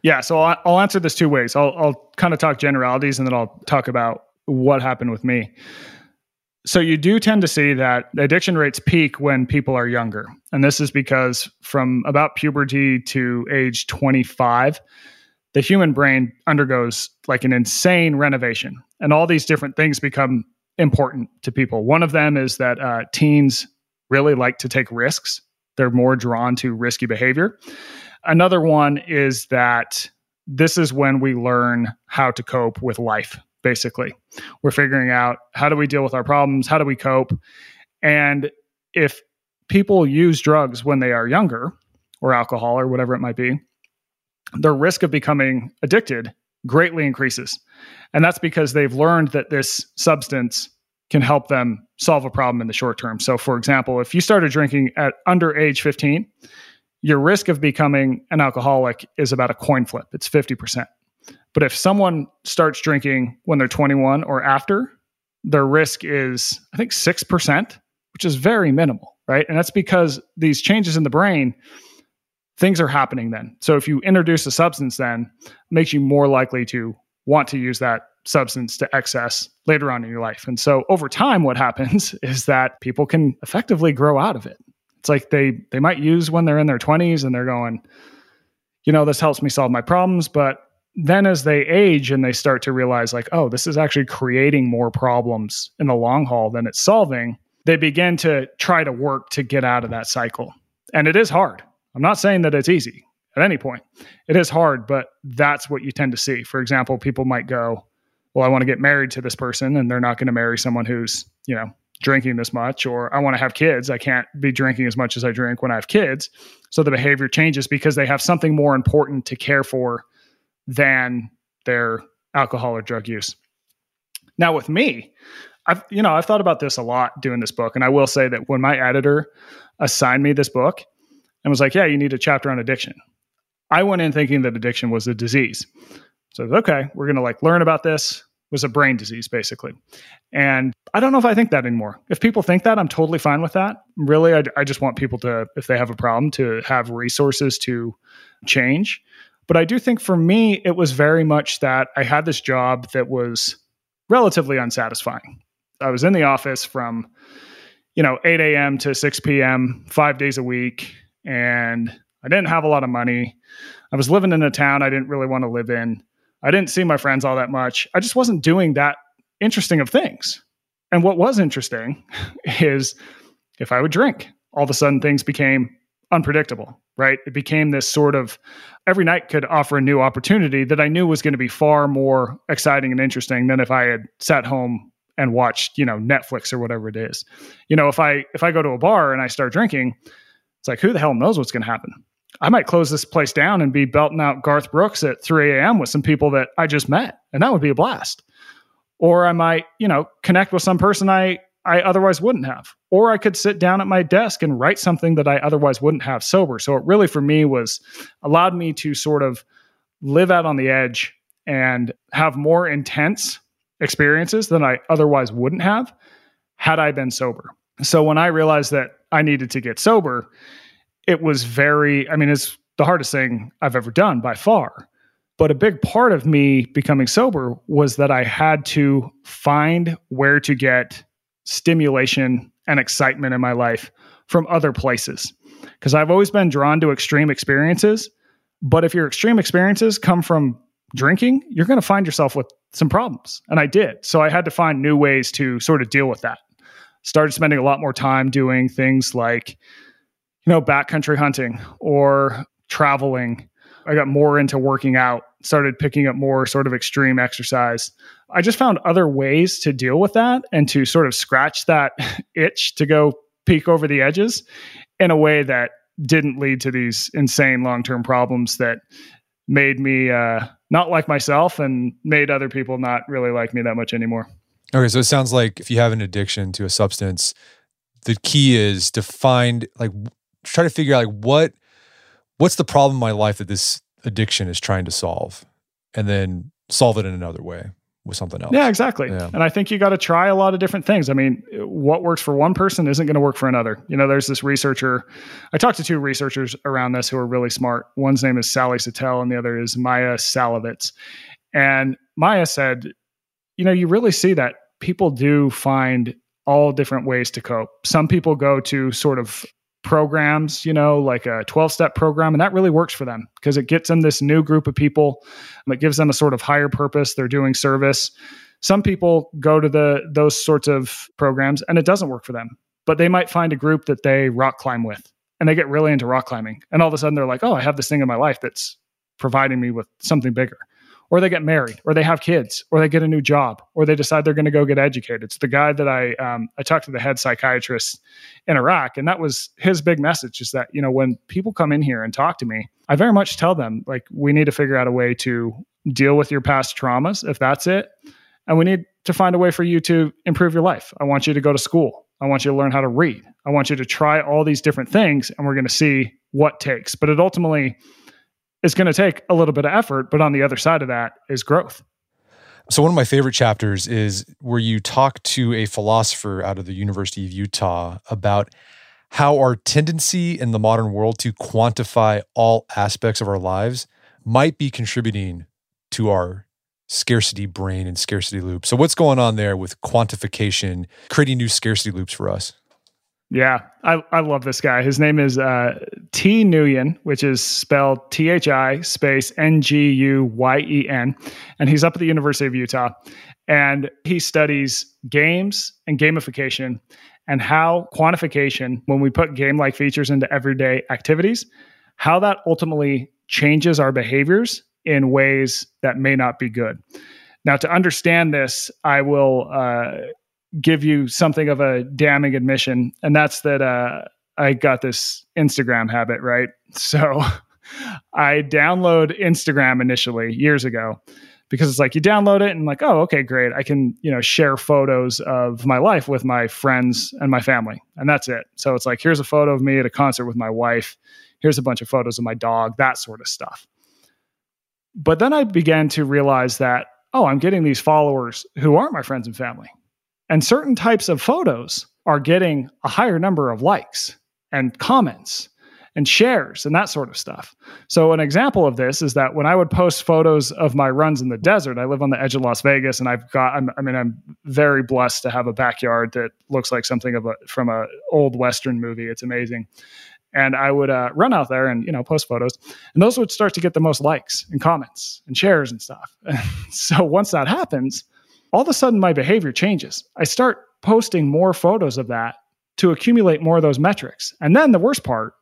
Yeah, so I'll, I'll answer this two ways. I'll, I'll kind of talk generalities and then I'll talk about what happened with me. So you do tend to see that addiction rates peak when people are younger. And this is because from about puberty to age 25, the human brain undergoes like an insane renovation. And all these different things become important to people. One of them is that uh, teens really like to take risks they're more drawn to risky behavior. Another one is that this is when we learn how to cope with life, basically. We're figuring out how do we deal with our problems? How do we cope? And if people use drugs when they are younger, or alcohol or whatever it might be, their risk of becoming addicted greatly increases. And that's because they've learned that this substance can help them solve a problem in the short term. So, for example, if you started drinking at under age 15, your risk of becoming an alcoholic is about a coin flip. It's 50%. But if someone starts drinking when they're 21 or after, their risk is, I think, 6%, which is very minimal, right? And that's because these changes in the brain, things are happening then. So if you introduce a substance, then makes you more likely to want to use that substance to excess later on in your life. And so over time, what happens is that people can effectively grow out of it. It's like they they might use when they're in their 20s and they're going, you know, this helps me solve my problems, but then as they age and they start to realize like, oh, this is actually creating more problems in the long haul than it's solving, they begin to try to work to get out of that cycle. And it is hard. I'm not saying that it's easy at any point. It is hard, but that's what you tend to see. For example, people might go, well, I want to get married to this person and they're not going to marry someone who's, you know, drinking this much or I want to have kids. I can't be drinking as much as I drink when I have kids. So the behavior changes because they have something more important to care for than their alcohol or drug use. Now with me, I've you know, I've thought about this a lot doing this book and I will say that when my editor assigned me this book and was like, "Yeah, you need a chapter on addiction." I went in thinking that addiction was a disease. So, okay, we're going to like learn about this was a brain disease, basically. And I don't know if I think that anymore. If people think that, I'm totally fine with that. Really, I, I just want people to, if they have a problem, to have resources to change. But I do think for me, it was very much that I had this job that was relatively unsatisfying. I was in the office from, you know, 8 a.m. to 6 p.m., five days a week, and I didn't have a lot of money. I was living in a town I didn't really want to live in. I didn't see my friends all that much. I just wasn't doing that interesting of things. And what was interesting is if I would drink, all of a sudden things became unpredictable, right? It became this sort of every night could offer a new opportunity that I knew was going to be far more exciting and interesting than if I had sat home and watched, you know, Netflix or whatever it is. You know, if I if I go to a bar and I start drinking, it's like who the hell knows what's going to happen? I might close this place down and be belting out Garth Brooks at 3 a.m. with some people that I just met, and that would be a blast. Or I might, you know, connect with some person I I otherwise wouldn't have. Or I could sit down at my desk and write something that I otherwise wouldn't have sober. So it really for me was allowed me to sort of live out on the edge and have more intense experiences than I otherwise wouldn't have had I been sober. So when I realized that I needed to get sober, it was very, I mean, it's the hardest thing I've ever done by far. But a big part of me becoming sober was that I had to find where to get stimulation and excitement in my life from other places. Because I've always been drawn to extreme experiences. But if your extreme experiences come from drinking, you're going to find yourself with some problems. And I did. So I had to find new ways to sort of deal with that. Started spending a lot more time doing things like you know, backcountry hunting or traveling. I got more into working out, started picking up more sort of extreme exercise. I just found other ways to deal with that and to sort of scratch that itch to go peek over the edges in a way that didn't lead to these insane long term problems that made me uh, not like myself and made other people not really like me that much anymore. Okay, so it sounds like if you have an addiction to a substance, the key is to find like try to figure out like what what's the problem in my life that this addiction is trying to solve and then solve it in another way with something else. Yeah, exactly. Yeah. And I think you got to try a lot of different things. I mean, what works for one person isn't going to work for another. You know, there's this researcher. I talked to two researchers around this who are really smart. One's name is Sally Satel, and the other is Maia Szalavitz. And Maia said, you know, you really see that people do find all different ways to cope. Some people go to sort of programs, you know, like a 12 step program. And that really works for them because it gets them this new group of people. It gives them a sort of higher purpose. They're doing service. Some people go to the those sorts of programs and it doesn't work for them, but they might find a group that they rock climb with and they get really into rock climbing. And all of a sudden they're like, oh, I have this thing in my life that's providing me with something bigger. Or they get married, or they have kids, or they get a new job, or they decide they're going to go get educated. It's the guy that I um, I talked to the head psychiatrist in Iraq, and that was his big message: is that you know when people come in here and talk to me, I very much tell them like we need to figure out a way to deal with your past traumas if that's it, and we need to find a way for you to improve your life. I want you to go to school. I want you to learn how to read. I want you to try all these different things, and we're going to see what takes. But it ultimately it's going to take a little bit of effort, but on the other side of that is growth. So, one of my favorite chapters is where you talk to a philosopher out of the University of Utah about how our tendency in the modern world to quantify all aspects of our lives might be contributing to our scarcity brain and scarcity loop. So, what's going on there with quantification, creating new scarcity loops for us? Yeah, I, I love this guy. His name is uh, Thi Nguyen, which is spelled T H I space N G U Y E N. And he's up at the University of Utah. And he studies games and gamification and how quantification, when we put game like features into everyday activities, how that ultimately changes our behaviors in ways that may not be good. Now, to understand this, I will uh, give you something of a damning admission, and that's that uh, I got this Instagram habit, right? So I download Instagram initially years ago because it's like you download it and like, oh, okay, great. I can, you know, share photos of my life with my friends and my family. And that's it. So it's like, here's a photo of me at a concert with my wife. Here's a bunch of photos of my dog, that sort of stuff. But then I began to realize that, oh, I'm getting these followers who aren't my friends and family. And certain types of photos are getting a higher number of likes and comments and shares and that sort of stuff. So, an example of this is that when I would post photos of my runs in the desert, I live on the edge of Las Vegas, and I've got, I'm, i mean, I'm very blessed to have a backyard that looks like something of a from an old Western movie. It's amazing. And I would uh, run out there and you know post photos, and those would start to get the most likes and comments and shares and stuff. so once that happens, all of a sudden my behavior changes. I start posting more photos of that to accumulate more of those metrics. And then the worst part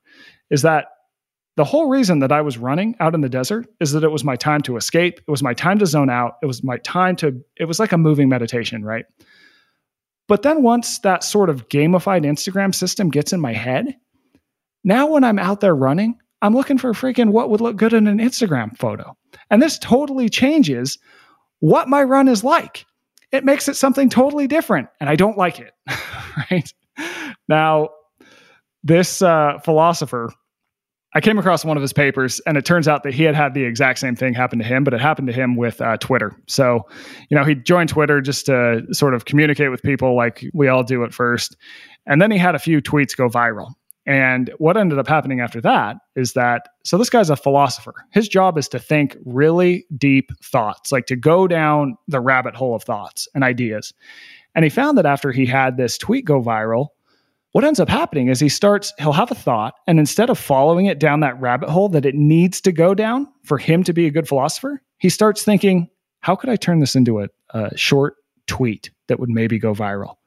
is that the whole reason that I was running out in the desert is that it was my time to escape. It was my time to zone out. It was my time to, it was like a moving meditation, right? But then once that sort of gamified Instagram system gets in my head, now when I'm out there running, I'm looking for freaking what would look good in an Instagram photo. And this totally changes what my run is like it makes it something totally different. And I don't like it. right. Now, this uh, philosopher, I came across one of his papers, and it turns out that he had had the exact same thing happen to him, but it happened to him with uh, Twitter. So, you know, he joined Twitter just to sort of communicate with people like we all do at first. And then he had a few tweets go viral. And what ended up happening after that is that so this guy's a philosopher. His job is to think really deep thoughts, like to go down the rabbit hole of thoughts and ideas. And he found that after he had this tweet go viral, what ends up happening is he starts, he'll have a thought, and instead of following it down that rabbit hole that it needs to go down for him to be a good philosopher, he starts thinking, how could I turn this into a, a short tweet that would maybe go viral?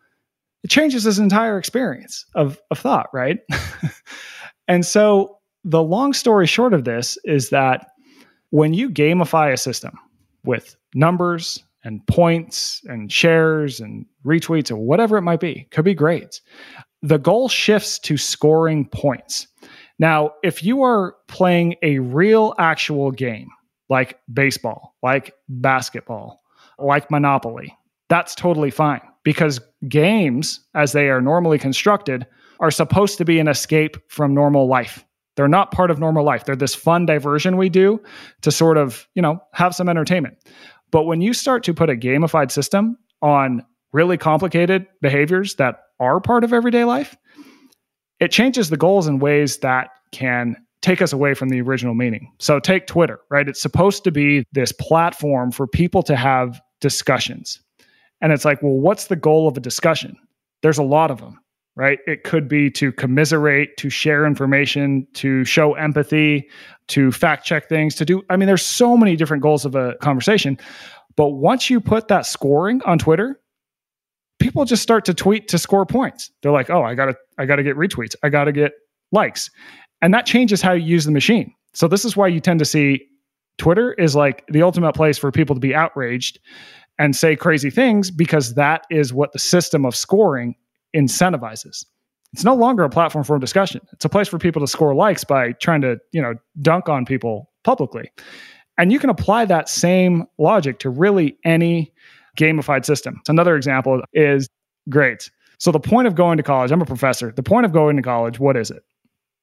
it changes his entire experience of, of thought, right? and so the long story short of this is that when you gamify a system with numbers and points and shares and retweets or whatever it might be, could be grades, the goal shifts to scoring points. Now, if you are playing a real actual game like baseball, like basketball, like Monopoly, that's totally fine because games, as they are normally constructed, are supposed to be an escape from normal life. They're not part of normal life. They're this fun diversion we do to sort of, you know, have some entertainment. But when you start to put a gamified system on really complicated behaviors that are part of everyday life, it changes the goals in ways that can take us away from the original meaning. So take Twitter, right? It's supposed to be this platform for people to have discussions. And it's like, well, what's the goal of a discussion? There's a lot of them, right? It could be to commiserate, to share information, to show empathy, to fact check things, to do, I mean, there's so many different goals of a conversation. But once you put that scoring on Twitter, people just start to tweet to score points. They're like, oh, I gotta, I gotta get retweets, I gotta get likes. And that changes how you use the machine. So this is why you tend to see Twitter is like the ultimate place for people to be outraged and say crazy things because that is what the system of scoring incentivizes. It's no longer a platform for discussion. It's a place for people to score likes by trying to, you know, dunk on people publicly. And you can apply that same logic to really any gamified system. Another example is grades. So the point of going to college, I'm a professor. The point of going to college, what is it?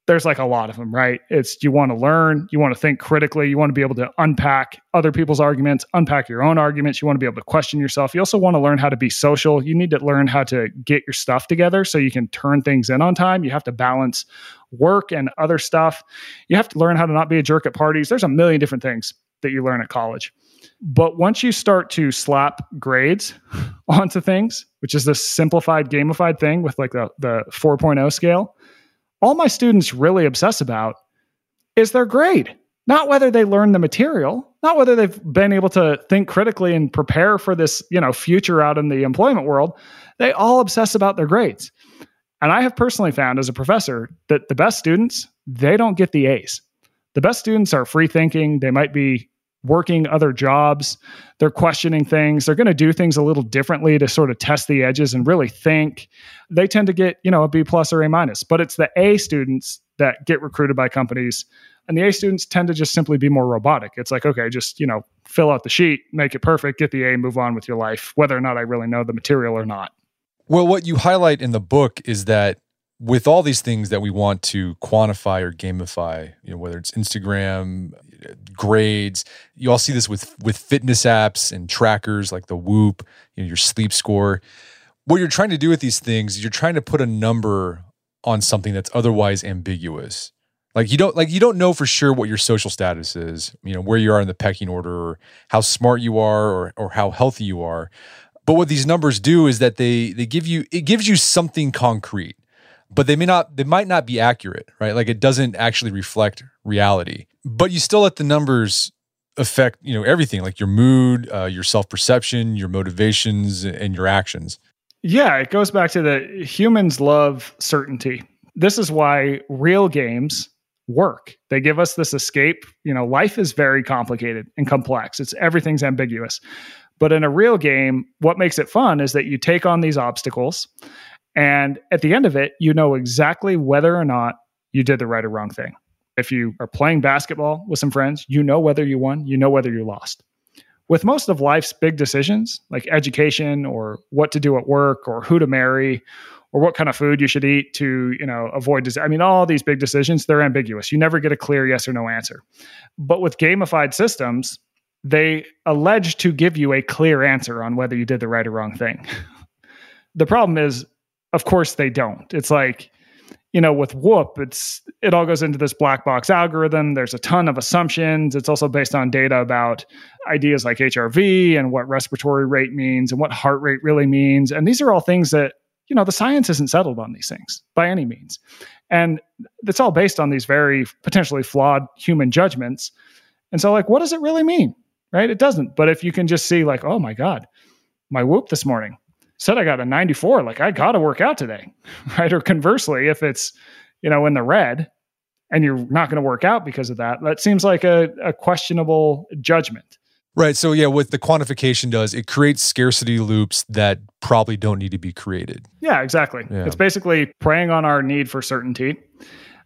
There's like a lot of them, right? It's you want to learn, you want to think critically, you want to be able to unpack other people's arguments, unpack your own arguments, you want to be able to question yourself. You also want to learn how to be social. You need to learn how to get your stuff together so you can turn things in on time. You have to balance work and other stuff. You have to learn how to not be a jerk at parties. There's a million different things that you learn at college. But once you start to slap grades onto things, which is this simplified gamified thing with like the, the 4.0 scale, all my students really obsess about is their grade, not whether they learn the material, not whether they've been able to think critically and prepare for this, you know, future out in the employment world. They all obsess about their grades. And I have personally found as a professor that the best students, they don't get the A's. The best students are free thinking. They might be working other jobs. They're questioning things. They're going to do things a little differently to sort of test the edges and really think. They tend to get, you know, a B plus or A minus. But it's the A students that get recruited by companies. And the A students tend to just simply be more robotic. It's like, okay, just, you know, fill out the sheet, make it perfect, get the A, move on with your life, whether or not I really know the material or not. Well, what you highlight in the book is that with all these things that we want to quantify or gamify, you know, whether it's Instagram, grades, you all see this with with fitness apps and trackers like the Whoop, you know, your sleep score. What you're trying to do with these things, you're trying to put a number on something that's otherwise ambiguous. Like you don't like you don't know for sure what your social status is, you know, where you are in the pecking order or how smart you are or or how healthy you are. But what these numbers do is that they they give you it gives you something concrete but they may not they might not be accurate right? Like it doesn't actually reflect reality. But you still let the numbers affect you know everything like your mood uh, your self-perception your motivations and your actions. Yeah it goes back to the humans love certainty. This is why real games work. They give us this escape. You know life is very complicated and complex. It's everything's ambiguous. But in a real game what makes it fun is that you take on these obstacles and at the end of it, you know exactly whether or not you did the right or wrong thing. If you are playing basketball with some friends, you know whether you won, you know whether you lost. With most of life's big decisions, like education or what to do at work or who to marry or what kind of food you should eat to, you know, avoid disease. I mean, all these big decisions, they're ambiguous. You never get a clear yes or no answer. But with gamified systems, they allege to give you a clear answer on whether you did the right or wrong thing. the problem is of course they don't. It's like, you know, with Whoop, it's it all goes into this black box algorithm. There's a ton of assumptions. It's also based on data about ideas like HRV and what respiratory rate means and what heart rate really means. And these are all things that, you know, the science isn't settled on these things by any means. And it's all based on these very potentially flawed human judgments. And so, like, what does it really mean? Right? It doesn't. But if you can just see, like, oh my God, my whoop this morning, said I got a 94, like I got to work out today, right? Or conversely, if it's, you know, in the red and you're not going to work out because of that, that seems like a, a questionable judgment. Right. So, yeah, what the quantification does, it creates scarcity loops that probably don't need to be created. Yeah, exactly. Yeah. It's basically preying on our need for certainty,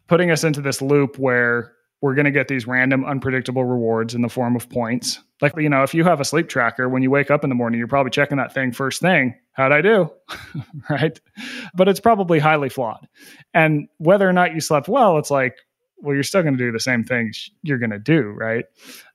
putting us into this loop where we're going to get these random, unpredictable rewards in the form of points. Like, you know, if you have a sleep tracker, when you wake up in the morning, you're probably checking that thing first thing. How'd I do? right. But it's probably highly flawed. And whether or not you slept well, it's like, well, you're still going to do the same things you're going to do. Right.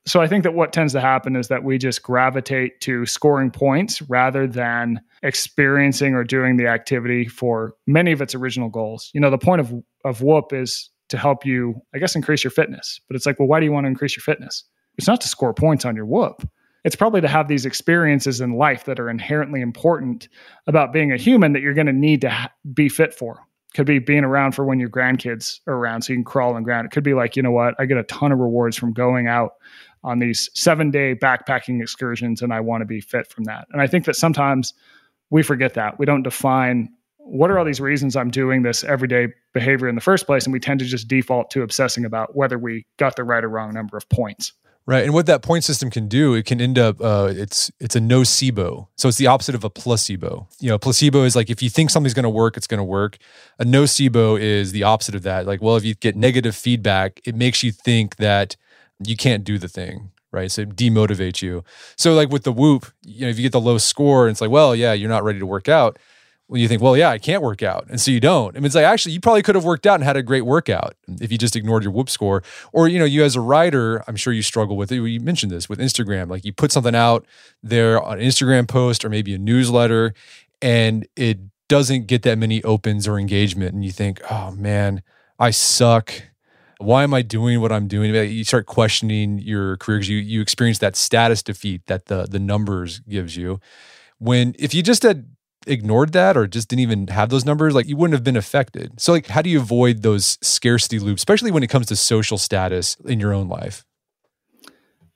So I think that what tends to happen is that we just gravitate to scoring points rather than experiencing or doing the activity for many of its original goals. You know, the point of, of Whoop is to help you, I guess, increase your fitness. But it's like, well, why do you want to increase your fitness? It's not to score points on your whoop. It's probably to have these experiences in life that are inherently important about being a human that you're going to need to ha- be fit for. Could be being around for when your grandkids are around so you can crawl on the ground. It could be like, you know what, I get a ton of rewards from going out on these seven day backpacking excursions and I want to be fit from that. And I think that sometimes we forget that. We don't define what are all these reasons I'm doing this everyday behavior in the first place? And we tend to just default to obsessing about whether we got the right or wrong number of points. Right, and what that point system can do, it can end up uh, it's it's a nocebo. So it's the opposite of a placebo. You know, placebo is like if you think something's going to work, it's going to work. A nocebo is the opposite of that. Like, well, if you get negative feedback, it makes you think that you can't do the thing, right? So it demotivates you. So like with the whoop, you know, if you get the low score, and it's like, well, yeah, you're not ready to work out well, you think, well, yeah, I can't work out. And so you don't. I mean, it's like, actually, you probably could have worked out and had a great workout if you just ignored your whoop score. Or, you know, you as a writer, I'm sure you struggle with it. You mentioned this with Instagram. Like you put something out there on an Instagram post or maybe a newsletter, and it doesn't get that many opens or engagement. And you think, oh man, I suck. Why am I doing what I'm doing? You start questioning your career because you, you experience that status defeat that the, the numbers gives you. When if you just had ignored that or just didn't even have those numbers, like you wouldn't have been affected. So, like, how do you avoid those scarcity loops, especially when it comes to social status in your own life?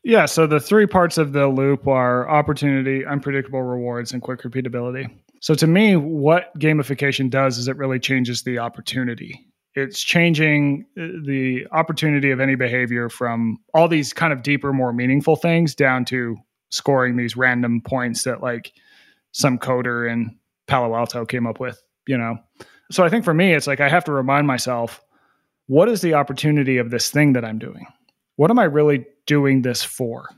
Yeah. So, the three parts of the loop are opportunity, unpredictable rewards, and quick repeatability. So, to me, what gamification does is it really changes the opportunity. It's changing uh, the opportunity of any behavior from all these kind of deeper, more meaningful things down to scoring these random points that, like, some coder in Palo Alto came up with, you know. So I think for me, it's like I have to remind myself what is the opportunity of this thing that I'm doing? What am I really doing this for?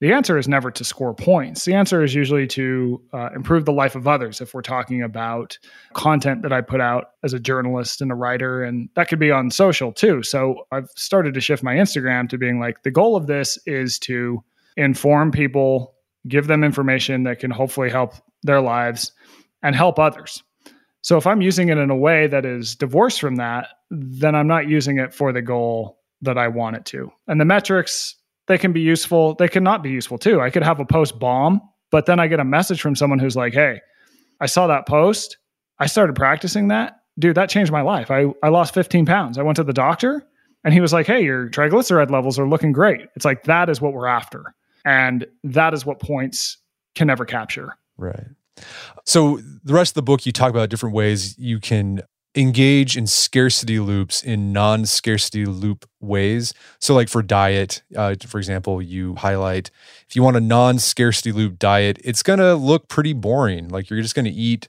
The answer is never to score points. The answer is usually to uh, improve the life of others if we're talking about content that I put out as a journalist and a writer. And that could be on social too. So I've started to shift my Instagram to being like the goal of this is to inform people, give them information that can hopefully help their lives and help others. So if I'm using it in a way that is divorced from that, then I'm not using it for the goal that I want it to. And the metrics, they can be useful, they can not be useful too. I could have a post bomb, but then I get a message from someone who's like, "Hey, I saw that post. I started practicing that. Dude, that changed my life. I I lost 15 pounds. I went to the doctor and he was like, "Hey, your triglyceride levels are looking great." It's like that is what we're after. And that is what points can never capture. Right. So the rest of the book, you talk about different ways you can engage in scarcity loops in non-scarcity loop ways. So, like for diet, uh, for example, you highlight if you want a non-scarcity loop diet, it's going to look pretty boring. Like you're just going to eat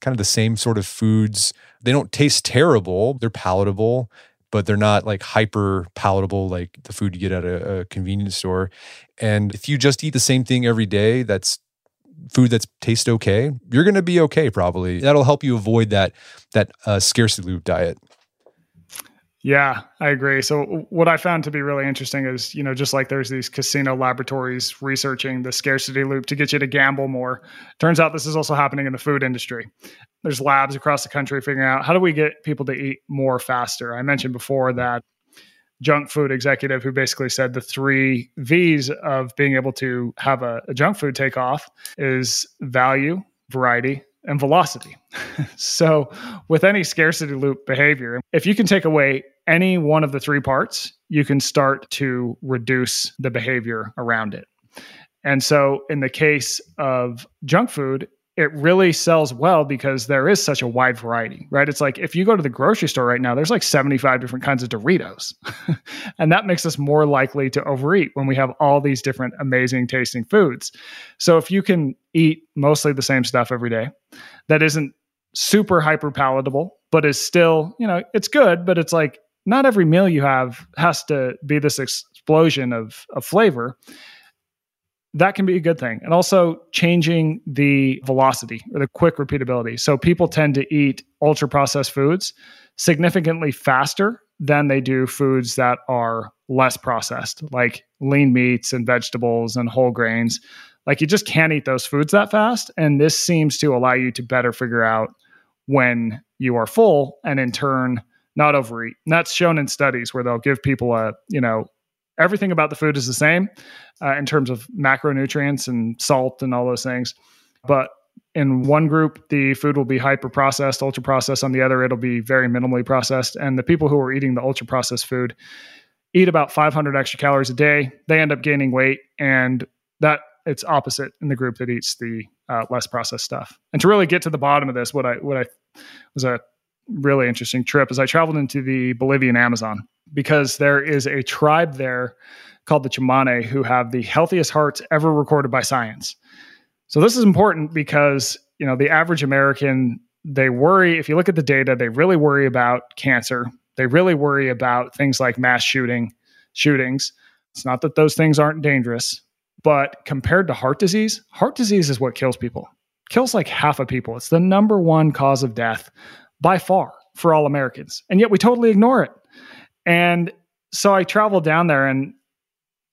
kind of the same sort of foods. They don't taste terrible; they're palatable, but they're not like hyper palatable like the food you get at a, a convenience store. And if you just eat the same thing every day, that's food that's tastes okay, you're going to be okay probably. That'll help you avoid that that uh, scarcity loop diet. Yeah, I agree. So what I found to be really interesting is, you know, just like there's these casino laboratories researching the scarcity loop to get you to gamble more. Turns out this is also happening in the food industry. There's labs across the country figuring out how do we get people to eat more faster. I mentioned before that junk food executive who basically said the three V's of being able to have a, a junk food take off is value, variety, and velocity. so, with any scarcity loop behavior, if you can take away any one of the three parts, you can start to reduce the behavior around it. And so, in the case of junk food, it really sells well because there is such a wide variety, right? It's like if you go to the grocery store right now, there's like 75 different kinds of Doritos. and that makes us more likely to overeat when we have all these different amazing tasting foods. So if you can eat mostly the same stuff every day, that isn't super hyper palatable, but is still, you know, it's good, but it's like not every meal you have has to be this explosion of, of flavor that can be a good thing. And also changing the velocity or the quick repeatability. So people tend to eat ultra processed foods significantly faster than they do foods that are less processed, like lean meats and vegetables and whole grains. Like you just can't eat those foods that fast. And this seems to allow you to better figure out when you are full and in turn not overeat. And that's shown in studies where they'll give people a, you know, everything about the food is the same uh, in terms of macronutrients and salt and all those things. But in one group, the food will be hyper processed, ultra processed. On the other, it'll be very minimally processed. And the people who are eating the ultra processed food eat about 500 extra calories a day. They end up gaining weight, and that it's opposite in the group that eats the uh, less processed stuff. And to really get to the bottom of this, what I what I was a really interesting trip is I traveled into the Bolivian Amazon because there is a tribe there called the Tsimane who have the healthiest hearts ever recorded by science. So this is important because, you know, the average American, they worry, if you look at the data, they really worry about cancer. They really worry about things like mass shooting, shootings. It's not that those things aren't dangerous, but compared to heart disease, heart disease is what kills people. Kills like half of people. It's the number one cause of death by far for all Americans. And yet we totally ignore it. And so I traveled down there and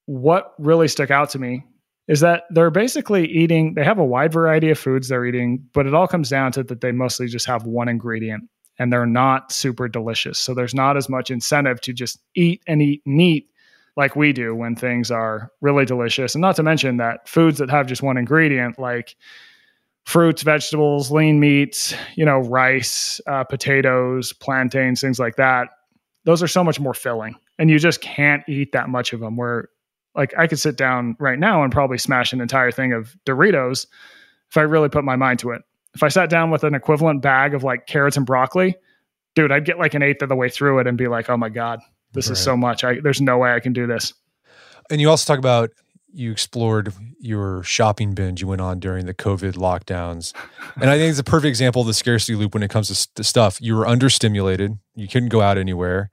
what really stuck out to me is that they're basically eating they have a wide variety of foods they're eating but it all comes down to that they mostly just have one ingredient and they're not super delicious so there's not as much incentive to just eat and eat and eat like we do when things are really delicious and not to mention that foods that have just one ingredient like fruits vegetables lean meats you know rice uh, potatoes plantains things like that those are so much more filling and you just can't eat that much of them where like I could sit down right now and probably smash an entire thing of Doritos if I really put my mind to it. If I sat down with an equivalent bag of like carrots and broccoli, dude, I'd get like an eighth of the way through it and be like, "Oh my god, this right. is so much. I, there's no way I can do this." And you also talk about you explored your shopping binge you went on during the COVID lockdowns. And I think it's a perfect example of the scarcity loop when it comes to, to stuff. You were understimulated, you couldn't go out anywhere.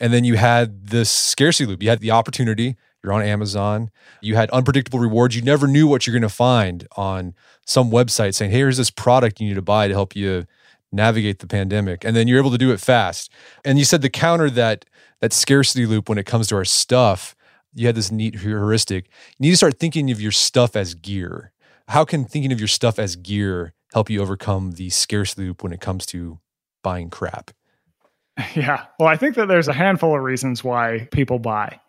And then you had this scarcity loop. You had the opportunity you're on Amazon. You had unpredictable rewards. You never knew what you're going to find on some website saying, hey, here's this product you need to buy to help you navigate the pandemic. And then you're able to do it fast. And you said the counter that that scarcity loop when it comes to our stuff, you had this neat heuristic. You need to start thinking of your stuff as gear. How can thinking of your stuff as gear help you overcome the scarcity loop when it comes to buying crap? Yeah. Well, I think that there's a handful of reasons why people buy.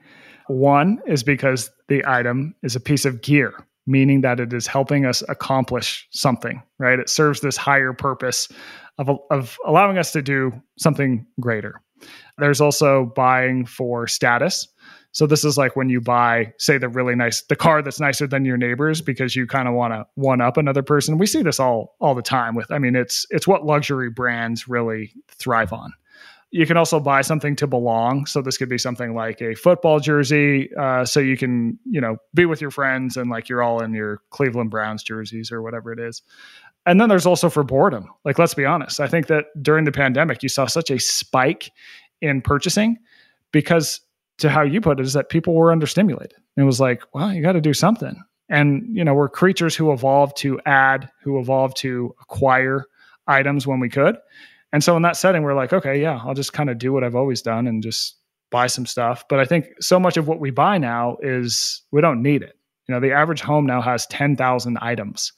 One is because the item is a piece of gear, meaning that it is helping us accomplish something, right? It serves this higher purpose of, of allowing us to do something greater. There's also buying for status. So this is like when you buy, say, the really nice, the car that's nicer than your neighbors because you kind of want to one up another person. We see this all all the time. With, I mean, it's it's what luxury brands really thrive on. You can also buy something to belong. So this could be something like a football jersey, uh, so you can you know be with your friends and like you're all in your Cleveland Browns jerseys or whatever it is. And then there's also for boredom. Like let's be honest, I think that during the pandemic you saw such a spike in purchasing because to how you put it is that people were understimulated. It was like, well, you got to do something. And you know, we're creatures who evolved to add, who evolved to acquire items when we could. And so in that setting, we're like, okay, yeah, I'll just kind of do what I've always done and just buy some stuff. But I think so much of what we buy now is we don't need it. You know, the average home now has 10,000 items.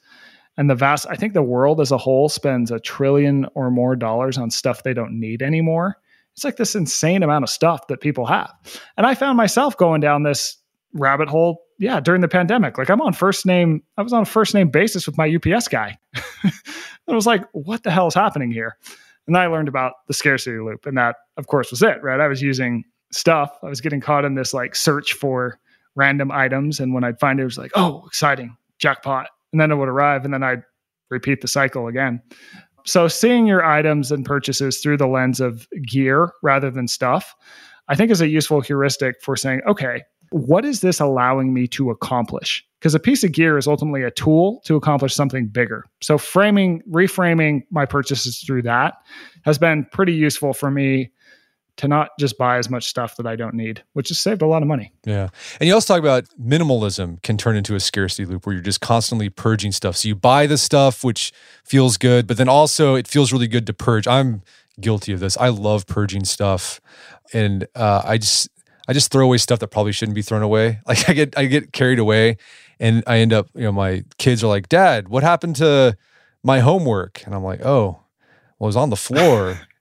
And the vast, I think the world as a whole spends a trillion or more dollars on stuff they don't need anymore. It's like this insane amount of stuff that people have. And I found myself going down this rabbit hole, yeah, during the pandemic. Like I'm on first name, I was on a first name basis with my UPS guy. And I was like, what the hell is happening here? And I learned about the scarcity loop. And that, of course, was it, right? I was using stuff. I was getting caught in this like search for random items. And when I'd find it, it was like, oh, exciting, jackpot. And then it would arrive and then I'd repeat the cycle again. So seeing your items and purchases through the lens of gear rather than stuff, I think is a useful heuristic for saying, okay, what is this allowing me to accomplish? Because a piece of gear is ultimately a tool to accomplish something bigger. So framing, reframing my purchases through that has been pretty useful for me to not just buy as much stuff that I don't need, which has saved a lot of money. Yeah. And you also talk about minimalism can turn into a scarcity loop where you're just constantly purging stuff. So you buy the stuff which feels good, but then also it feels really good to purge. I'm guilty of this. I love purging stuff. And uh, I just I just throw away stuff that probably shouldn't be thrown away. Like I get I get carried away and I end up, you know, my kids are like, "Dad, what happened to my homework?" And I'm like, "Oh, well, it was on the floor."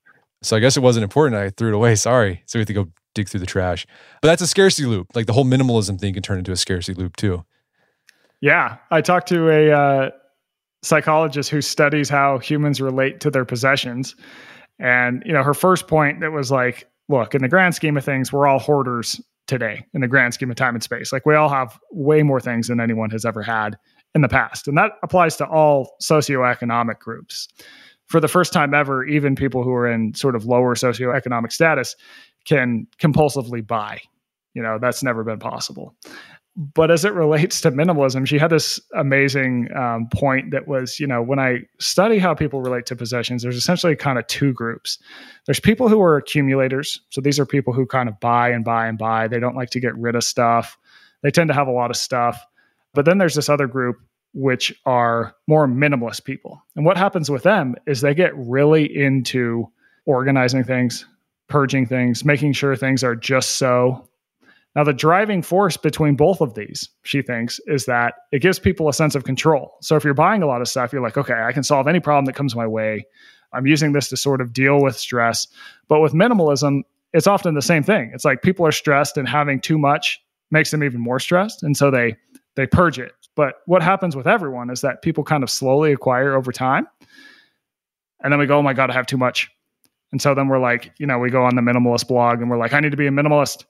so I guess it wasn't important. I threw it away. Sorry. So we have to go dig through the trash. But that's a scarcity loop. Like the whole minimalism thing can turn into a scarcity loop too. Yeah, I talked to a uh, psychologist who studies how humans relate to their possessions, and you know, her first point that was like, look, in the grand scheme of things, we're all hoarders today in the grand scheme of time and space. Like we all have way more things than anyone has ever had in the past. And that applies to all socioeconomic groups. For the first time ever, even people who are in sort of lower socioeconomic status can compulsively buy. You know, that's never been possible. But as it relates to minimalism, she had this amazing um, point that was, you know, when I study how people relate to possessions, there's essentially kind of two groups. There's people who are accumulators. So these are people who kind of buy and buy and buy. They don't like to get rid of stuff. They tend to have a lot of stuff. But then there's this other group which are more minimalist people. And what happens with them is they get really into organizing things, purging things, making sure things are just so. Now, the driving force between both of these, she thinks, is that it gives people a sense of control. So if you're buying a lot of stuff, you're like, okay, I can solve any problem that comes my way. I'm using this to sort of deal with stress. But with minimalism, it's often the same thing. It's like people are stressed and having too much makes them even more stressed. And so they they purge it. But what happens with everyone is that people kind of slowly acquire over time. And then we go, oh my God, I have too much. And so then we're like, you know, we go on the minimalist blog and we're like, I need to be a minimalist.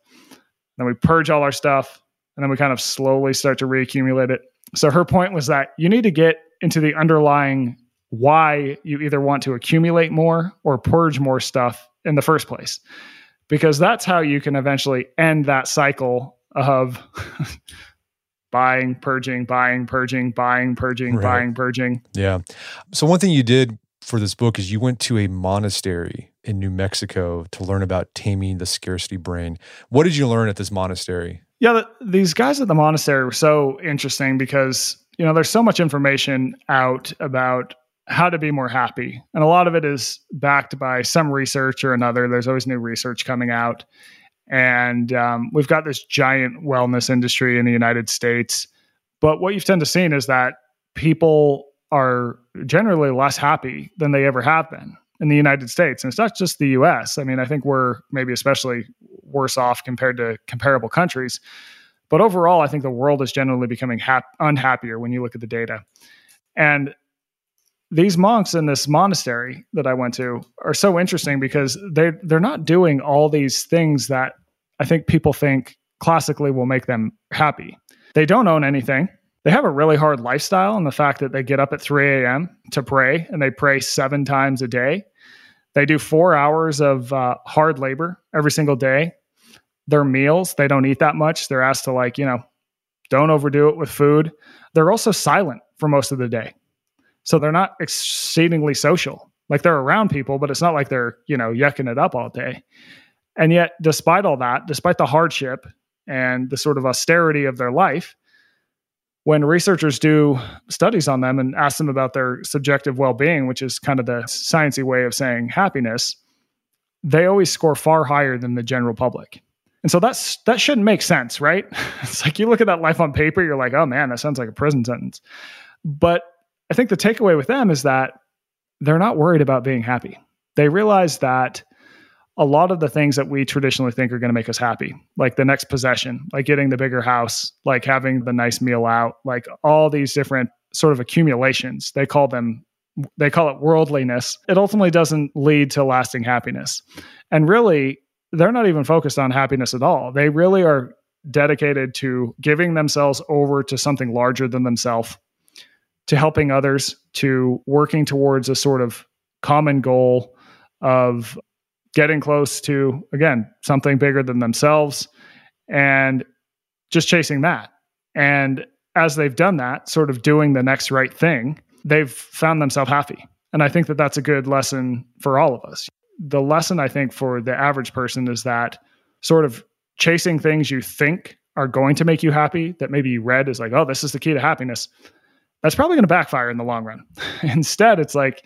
Then we purge all our stuff and then we kind of slowly start to reaccumulate it. So her point was that you need to get into the underlying why you either want to accumulate more or purge more stuff in the first place. Because that's how you can eventually end that cycle of buying, purging, buying, purging, buying, purging, right. buying, purging. Yeah. So one thing you did for this book is you went to a monastery in New Mexico to learn about taming the scarcity brain. What did you learn at this monastery? Yeah, the, these guys at the monastery were so interesting because, you know, there's so much information out about how to be more happy. And a lot of it is backed by some research or another. There's always new research coming out. And um, we've got this giant wellness industry in the United States. But what you've tend to see is that people are generally less happy than they ever have been in the United States. And it's not just the US. I mean, I think we're maybe especially worse off compared to comparable countries. But overall, I think the world is generally becoming hap- unhappier when you look at the data. And these monks in this monastery that I went to are so interesting because they they're not doing all these things that I think people think classically will make them happy. They don't own anything. They have a really hard lifestyle, and the fact that they get up at 3 a.m. to pray and they pray seven times a day. They do four hours of uh, hard labor every single day. Their meals, they don't eat that much. They're asked to, like, you know, don't overdo it with food. They're also silent for most of the day. So they're not exceedingly social. Like they're around people, but it's not like they're, you know, yucking it up all day. And yet, despite all that, despite the hardship and the sort of austerity of their life, when researchers do studies on them and ask them about their subjective well-being, which is kind of the sciencey way of saying happiness, they always score far higher than the general public. And so that's that shouldn't make sense, right? It's like you look at that life on paper, you're like, oh man, that sounds like a prison sentence. But I think the takeaway with them is that they're not worried about being happy. They realize that a lot of the things that we traditionally think are going to make us happy, like the next possession, like getting the bigger house, like having the nice meal out, like all these different sort of accumulations, they call them they call it worldliness. It ultimately doesn't lead to lasting happiness. And really, they're not even focused on happiness at all. They really are dedicated to giving themselves over to something larger than themselves, to helping others, to working towards a sort of common goal of getting close to, again, something bigger than themselves and just chasing that. And as they've done that, sort of doing the next right thing, they've found themselves happy. And I think that that's a good lesson for all of us. The lesson I think for the average person is that sort of chasing things you think are going to make you happy, that maybe you read is like, oh, this is the key to happiness. That's probably going to backfire in the long run. Instead, it's like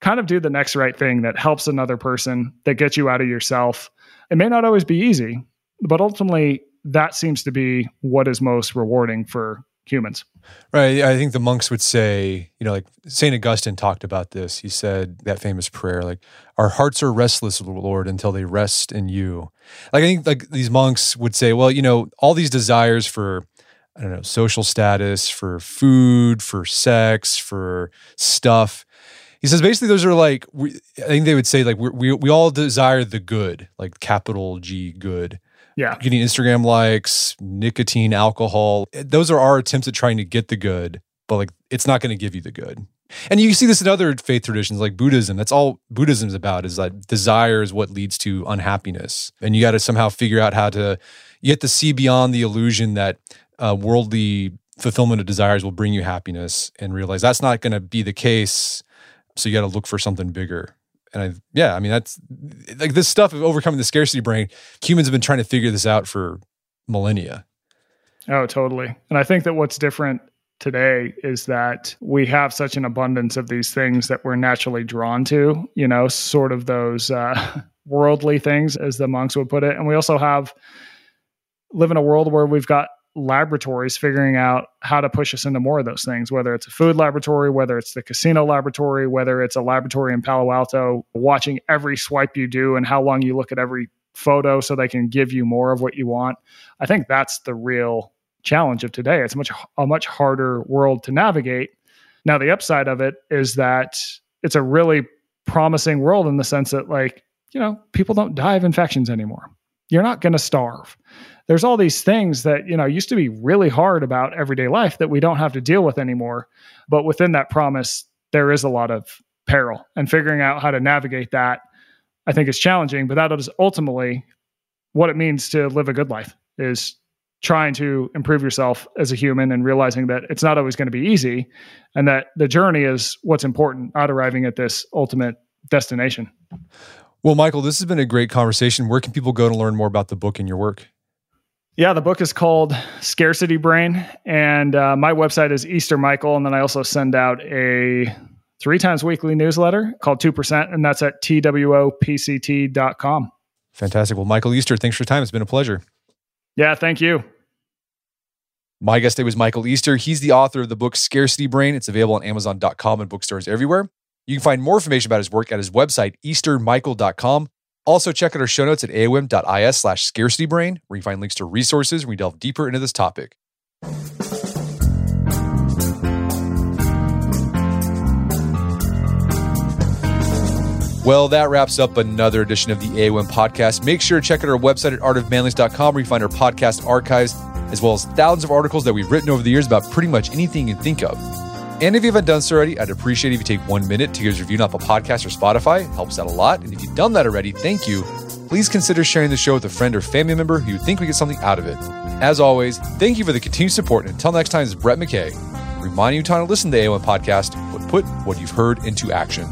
kind of do the next right thing that helps another person, that gets you out of yourself. It may not always be easy, but ultimately, that seems to be what is most rewarding for humans. Right. I think the monks would say, you know, like St. Augustine talked about this. He said that famous prayer, like, our hearts are restless, Lord, until they rest in you. Like, I think like these monks would say, well, you know, all these desires for, I don't know, social status, for food, for sex, for stuff, he says basically those are like we, I think they would say like we we all desire the good, like capital G good. Yeah, getting Instagram likes, nicotine, alcohol. Those are our attempts at trying to get the good, but like it's not going to give you the good. And you see this in other faith traditions like Buddhism. That's all Buddhism's about is that desire is what leads to unhappiness. And you got to somehow figure out how to you have to see beyond the illusion that uh, worldly fulfillment of desires will bring you happiness and realize that's not going to be the case. So you got to look for something bigger. And I, yeah, I mean, that's like this stuff of overcoming the scarcity brain. Humans have been trying to figure this out for millennia. Oh, totally. And I think that what's different today is that we have such an abundance of these things that we're naturally drawn to, you know, sort of those uh, worldly things, as the monks would put it. And we also have live in a world where we've got laboratories figuring out how to push us into more of those things, whether it's a food laboratory, whether it's the casino laboratory, whether it's a laboratory in Palo Alto, watching every swipe you do and how long you look at every photo so they can give you more of what you want. I think that's the real challenge of today. It's much a much harder world to navigate. Now the upside of it is that it's a really promising world in the sense that like, you know, people don't die of infections anymore. You're not going to starve. There's all these things that you know used to be really hard about everyday life that we don't have to deal with anymore but within that promise there is a lot of peril and figuring out how to navigate that i think is challenging but that is ultimately what it means to live a good life is trying to improve yourself as a human and realizing that it's not always going to be easy and that the journey is what's important not arriving at this ultimate destination well michael this has been a great conversation where can people go to learn more about the book and your work yeah, the book is called Scarcity Brain, and uh, my website is Easter Michael, and then I also send out a three times weekly newsletter called Two Percent, and that's at twopct.com. Fantastic. Well, Michael Easter, thanks for your time. It's been a pleasure. Yeah, thank you. My guest today was Michael Easter. He's the author of the book Scarcity Brain. It's available on Amazon.com and bookstores everywhere. You can find more information about his work at his website, eastermichael.com. Also, check out our show notes at aom.is slash scarcitybrain, where you find links to resources where we delve deeper into this topic. Well, that wraps up another edition of the AOM podcast. Make sure to check out our website at artofmanliness.com where you find our podcast archives, as well as thousands of articles that we've written over the years about pretty much anything you can think of. And if you haven't done so already, I'd appreciate if you take one minute to give us a review on Apple Podcast or Spotify. It helps out a lot. And if you've done that already, thank you. Please consider sharing the show with a friend or family member who you think would get something out of it. As always, thank you for the continued support. And until next time, this is Brett McKay, reminding you to listen to the AOM podcast, but put what you've heard into action.